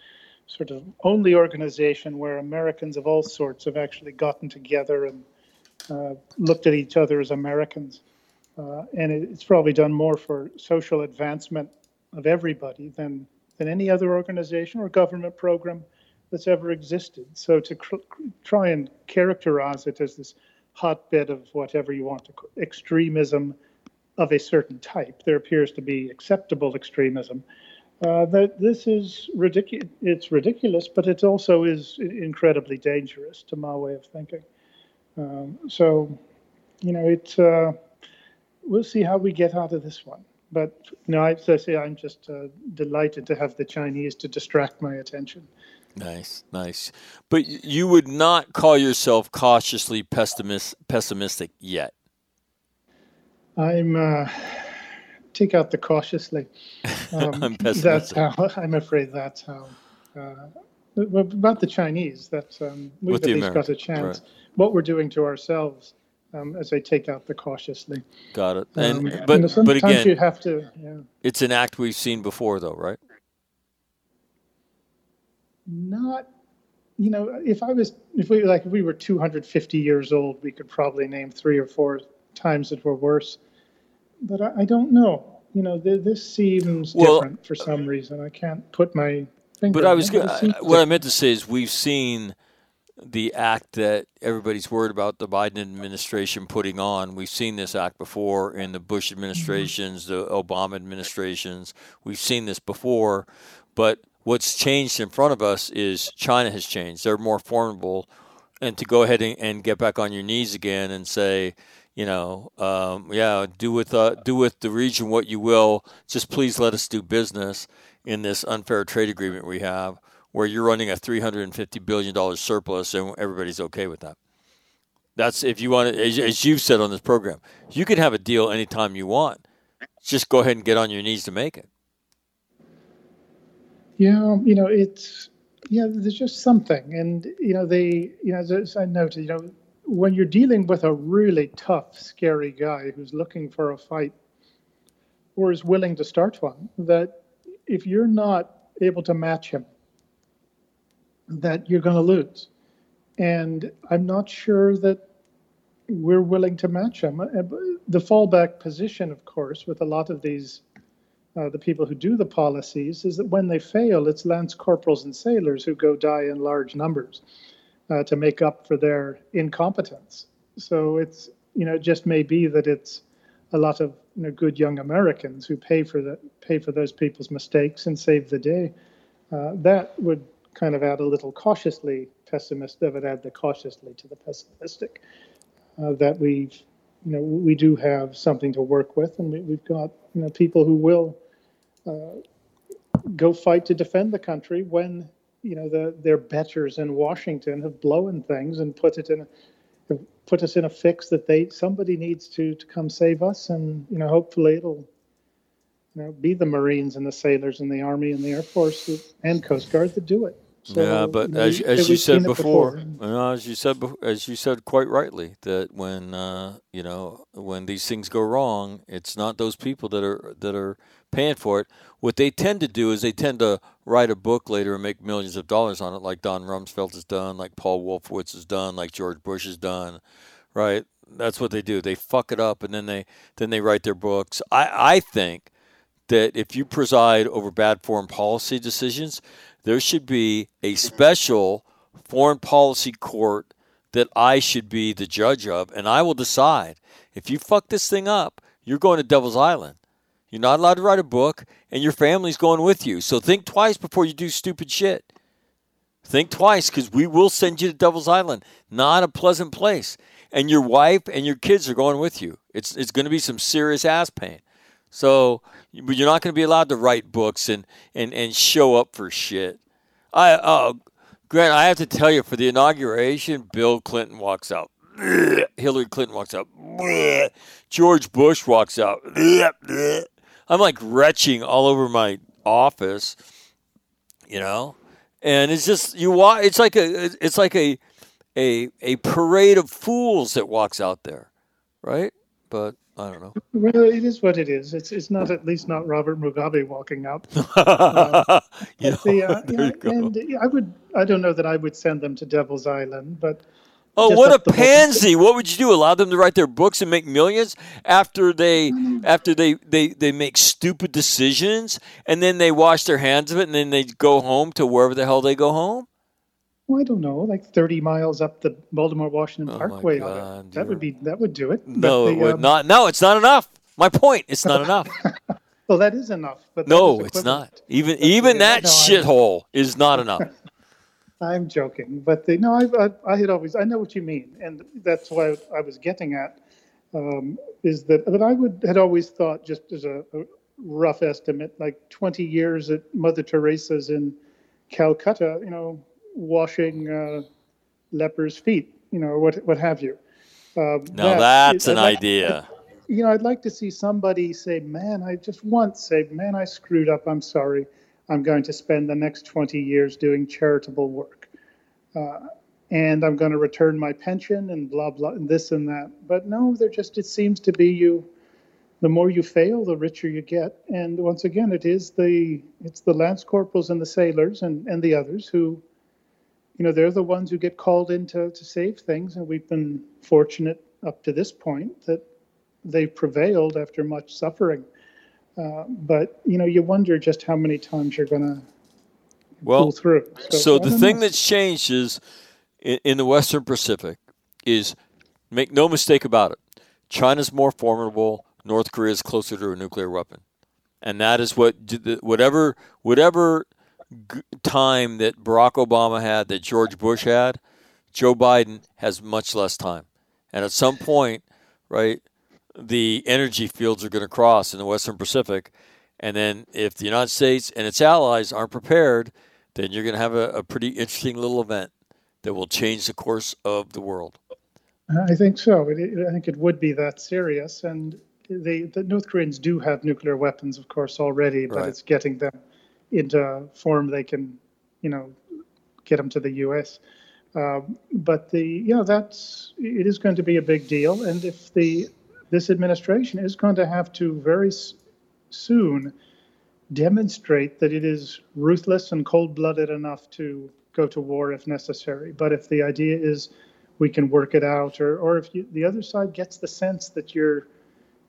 sort of only organization where Americans of all sorts have actually gotten together and uh, looked at each other as Americans. Uh, and it's probably done more for social advancement of everybody than than any other organization or government program that's ever existed. So to cr- try and characterize it as this hotbed of whatever you want to call extremism of a certain type, there appears to be acceptable extremism. Uh, that this is ridiculous. It's ridiculous, but it also is incredibly dangerous to my way of thinking. Um, so, you know, it's uh, we'll see how we get out of this one. But know, as I say, I'm just uh, delighted to have the Chinese to distract my attention. Nice, nice. But you would not call yourself cautiously pessimist, pessimistic yet. I'm uh, take out the cautiously. Um, I'm pessimistic. that's how I'm afraid that's how. Uh, about the Chinese, that um, we've With at least got a chance. right. What we're doing to ourselves um, as I take out the cautiously. Got it. Um, And know, but but sometimes again, you have to. Yeah. it's an act we've seen before, though, right? not you know if i was if we like if we were 250 years old we could probably name three or four times that were worse but i, I don't know you know th- this seems Well- different for some reason i can't put my finger But I was it, go- it I- what I meant to say is we've seen the act that everybody's worried about the Biden administration putting on. We've seen this act before in the Bush administrations, the Obama administrations. We've seen this before, but what's changed in front of us is China has changed. They're more formidable, and to go ahead and, and get back on your knees again and say, you know, um, yeah, do with uh, do with the region what you will. Just please let us do business in this unfair trade agreement we have, where you're running a three hundred and fifty billion dollars surplus, and everybody's okay with that. That's if you want to, as, as you've said on this program, you can have a deal anytime you want. Just go ahead and get on your knees to make it. Yeah, um, you know, it's yeah, there's just something, and you know, they, you know, as I noted, you know, when you're dealing with a really tough, scary guy who's looking for a fight or is willing to start one, that if you're not able to match him, that you're going to lose, and I'm not sure that we're willing to match him. Uh, The fallback position, of course, with a lot of these uh, the people who do the policies is that when they fail, it's lance corporals and sailors who go die in large numbers uh, to make up for their incompetence. So it's you know it just may be that it's a lot of you know good young Americans who pay for the pay for those people's mistakes and save the day. Uh, that would kind of add a little cautiously pessimist. That would add the cautiously to the pessimistic. Uh, that we've you know we do have something to work with, and we, we've got you know people who will uh, go fight to defend the country when you know the their betters in Washington have blown things and put it in a, put us in a fix that they somebody needs to to come save us, and you know hopefully it'll you know be the Marines and the sailors and the Army and the Air Force and Coast Guard that do it. So, yeah, but know, as, as you said it before, you know, as you said, as you said quite rightly, that when uh, you know when these things go wrong, it's not those people that are that are paying for it. What they tend to do is they tend to write a book later and make millions of dollars on it, like Don Rumsfeld has done, like Paul Wolfowitz has done, like George Bush has done, right? That's what they do. They fuck it up and then they then they write their books. I I think that if you preside over bad foreign policy decisions, there should be a special foreign policy court that I should be the judge of, and I will decide if you fuck this thing up, you're going to Devil's Island. You're not allowed to write a book, and your family's going with you. So think twice before you do stupid shit. Think twice because we will send you to Devil's Island. Not a pleasant place. And your wife and your kids are going with you. It's, it's going to be some serious ass pain. So you're not going to be allowed to write books and, and, and show up for shit. I uh, Grant, I have to tell you, for the inauguration, Bill Clinton walks out. Hillary Clinton walks out. George Bush walks out. I'm like retching all over my office, you know, and it's just you walk. It's like a it's like a a a parade of fools that walks out there, right? But I don't know. Well, it is what it is. It's it's not at least not Robert Mugabe walking out. Uh, you know, the, uh, there you go. and I would I don't know that I would send them to Devil's Island, but Oh, what a pansy! What would you do? Allow them to write their books and make millions after they after they, they, they make stupid decisions and then they wash their hands of it and then they go home to wherever the hell they go home? Well, I don't know, like thirty miles up the Baltimore Washington Oh Parkway. God, that would be that would do it. No, it would um, not. No, it's not enough. My point. It's not enough. Well, that is enough. But No, it's not. Even even yeah, that no, shithole is not enough. I'm joking, but the, no, I, I, I had always, I know what you mean, and that's why I was getting at, um, is that, but I would had always thought, just as a, a rough estimate, like 20 years at Mother Teresa's in Calcutta, you know, washing uh, lepers' feet, you know, what what have you. Um, Now that- that's an like- idea. you know, I'd like to see somebody say, "Man, I just once say, man, I screwed up. I'm sorry. I'm going to spend the next 20 years doing charitable work, uh, and I'm going to return my pension and blah blah and this and that." But no, they're just. It seems to be you. The more you fail, the richer you get. And once again, it is the it's the lance corporals and the sailors and and the others who. You know, they're the ones who get called in to, to save things, and we've been fortunate up to this point that they've prevailed after much suffering. Uh, but you know, you wonder just how many times you're going to Well, pull through. So I the thing know. that's changed is in, in the Western Pacific is make no mistake about it. China's more formidable. North Korea is closer to a nuclear weapon, and that is what whatever whatever g- time that Barack Obama had, that George Bush had, Joe Biden has much less time, and at some point, right, the energy fields are going to cross in the Western Pacific. And then, if the United States and its allies aren't prepared, then you're going to have a, a pretty interesting little event that will change the course of the world. I think so. I think it would be that serious. And they, the North Koreans do have nuclear weapons, of course, already, but Right. it's getting them into form they can, you know, get them to the U.S. Um, but the, you know, that's it is going to be a big deal. And if the this administration is going to have to very s- soon demonstrate that it is ruthless and cold-blooded enough to go to war if necessary. But if the idea is we can work it out, or or if you, the other side gets the sense that you're,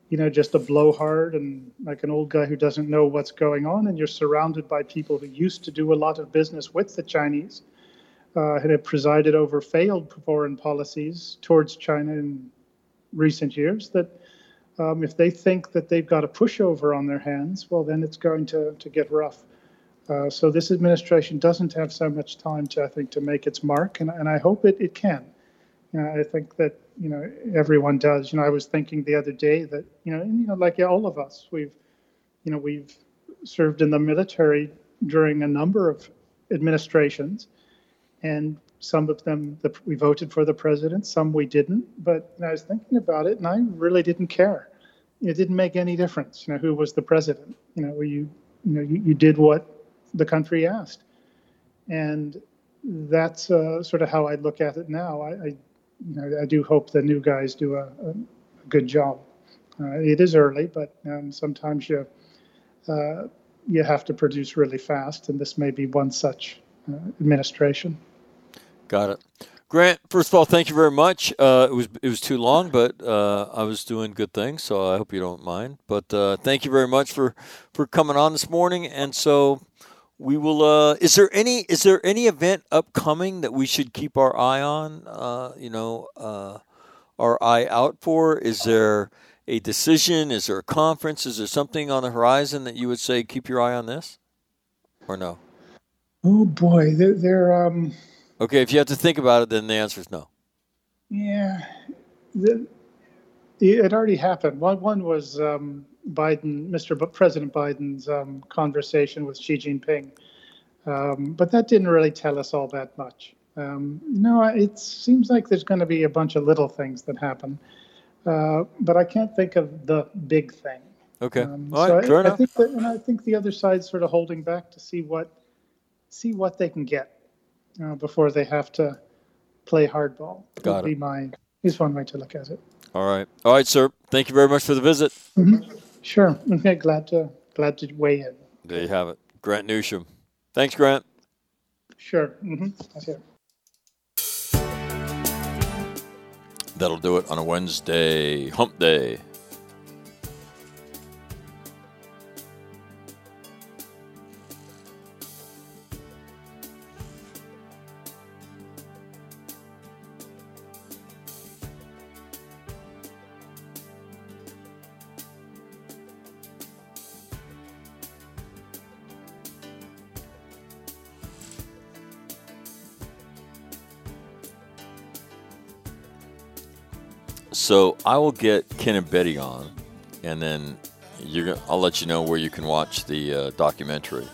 you know, just a blowhard and like an old guy who doesn't know what's going on, and you're surrounded by people who used to do a lot of business with the Chinese, uh, and have presided over failed foreign policies towards China in recent years, that um, if they think that they've got a pushover on their hands, well, then it's going to, to get rough. Uh, so this administration doesn't have so much time to, I think, to make its mark, and, and I hope it, it can. You I think that you know everyone does. You know, I was thinking the other day that you know, and, you know, like all of us, we've, you know, we've served in the military during a number of administrations, and some of them the, we voted for the president, some we didn't. But I was thinking about it, and I really didn't care. It didn't make any difference, you know, who was the president. You know, you you know you, you did what the country asked, and that's uh, sort of how I look at it now. I, I you know I do hope the new guys do a, a good job. Uh, it is early, but um, sometimes you uh, you have to produce really fast, and this may be one such uh, administration. Got it. Grant, first of all, thank you very much. Uh, it was it was too long, but uh, I was doing good things, so I hope you don't mind. But uh, thank you very much for, for coming on this morning. And so we will. Uh, is there any is there any event upcoming that we should keep our eye on? Uh, you know, uh, our eye out for. Is there a decision? Is there a conference? Is there something on the horizon that you would say keep your eye on this, or no? Oh boy, they're, they're um, Okay, if you have to think about it, then the answer is no. yeah, the, it already happened. One one was um, Biden, Mr. B- President Biden's um, conversation with Xi Jinping. Um, but that didn't really tell us all that much. Um, know, it seems like there's going to be a bunch of little things that happen, uh, but I can't think of the big thing. Okay. Um, All so right. I, Fair I enough. think that, and I think the other side's sort of holding back to see what see what they can get uh, before they have to play hardball. Got would it. Be my is one way to look at it. All right. All right, sir. Thank you very much for the visit. Sure. Okay. Glad to glad to weigh in. There you have it. Grant Newsham. Thanks, Grant. Sure. hmm That's it. That'll do it on a Wednesday, hump day. So I will get Ken and Betty on, and then you're I'll let you know where you can watch the uh, documentary.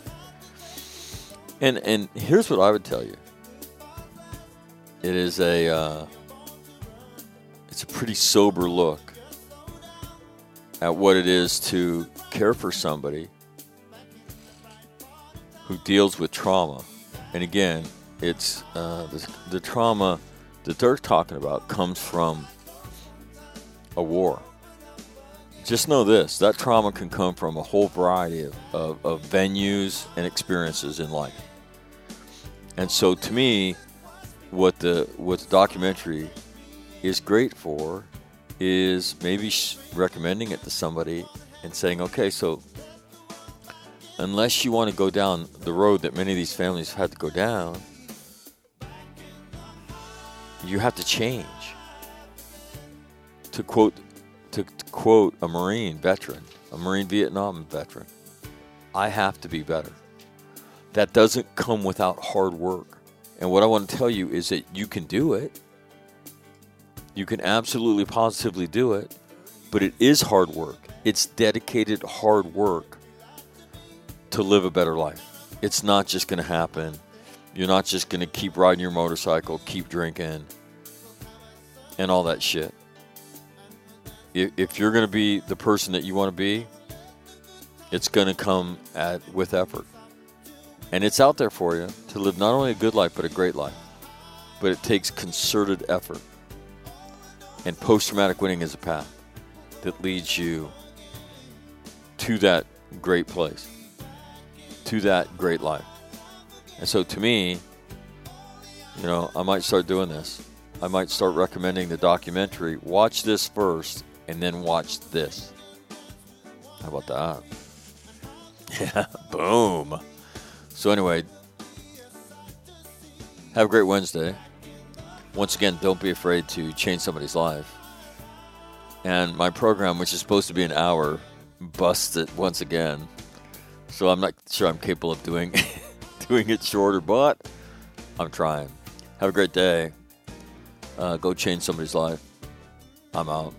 And and here's what I would tell you. It is a uh, it's a pretty sober look at what it is to care for somebody who deals with trauma. And again, it's uh, the, the trauma that they're talking about comes from a war. Just know this that trauma can come from a whole variety of, of, of venues and experiences in life. And so to me, what the what the documentary is great for is maybe sh- recommending it to somebody and saying, okay, so unless you want to go down the road that many of these families have had to go down, you have to change. To quote, to, to quote a Marine veteran, a Marine Vietnam veteran, I have to be better. That doesn't come without hard work. And what I want to tell you is that you can do it. You can absolutely positively do it, but it is hard work. It's dedicated hard work to live a better life. It's not just going to happen. You're not just going to keep riding your motorcycle, keep drinking, and all that shit. If, you're going to be the person that you want to be, it's going to come at with effort. And it's out there for you to live not only a good life, but a great life. But it takes concerted effort. And post traumatic winning is a path that leads you to that great place, to that great life. And so to me, you know, I might start doing this. I might start recommending the documentary. Watch this first and then watch this. How about that? Yeah, boom. So, anyway, have a great Wednesday. Once again, don't be afraid to change somebody's life. And my program, which is supposed to be an hour, busted once again. So I'm not sure I'm capable of doing doing it shorter, but I'm trying. Have a great day. Uh, go change somebody's life. I'm out.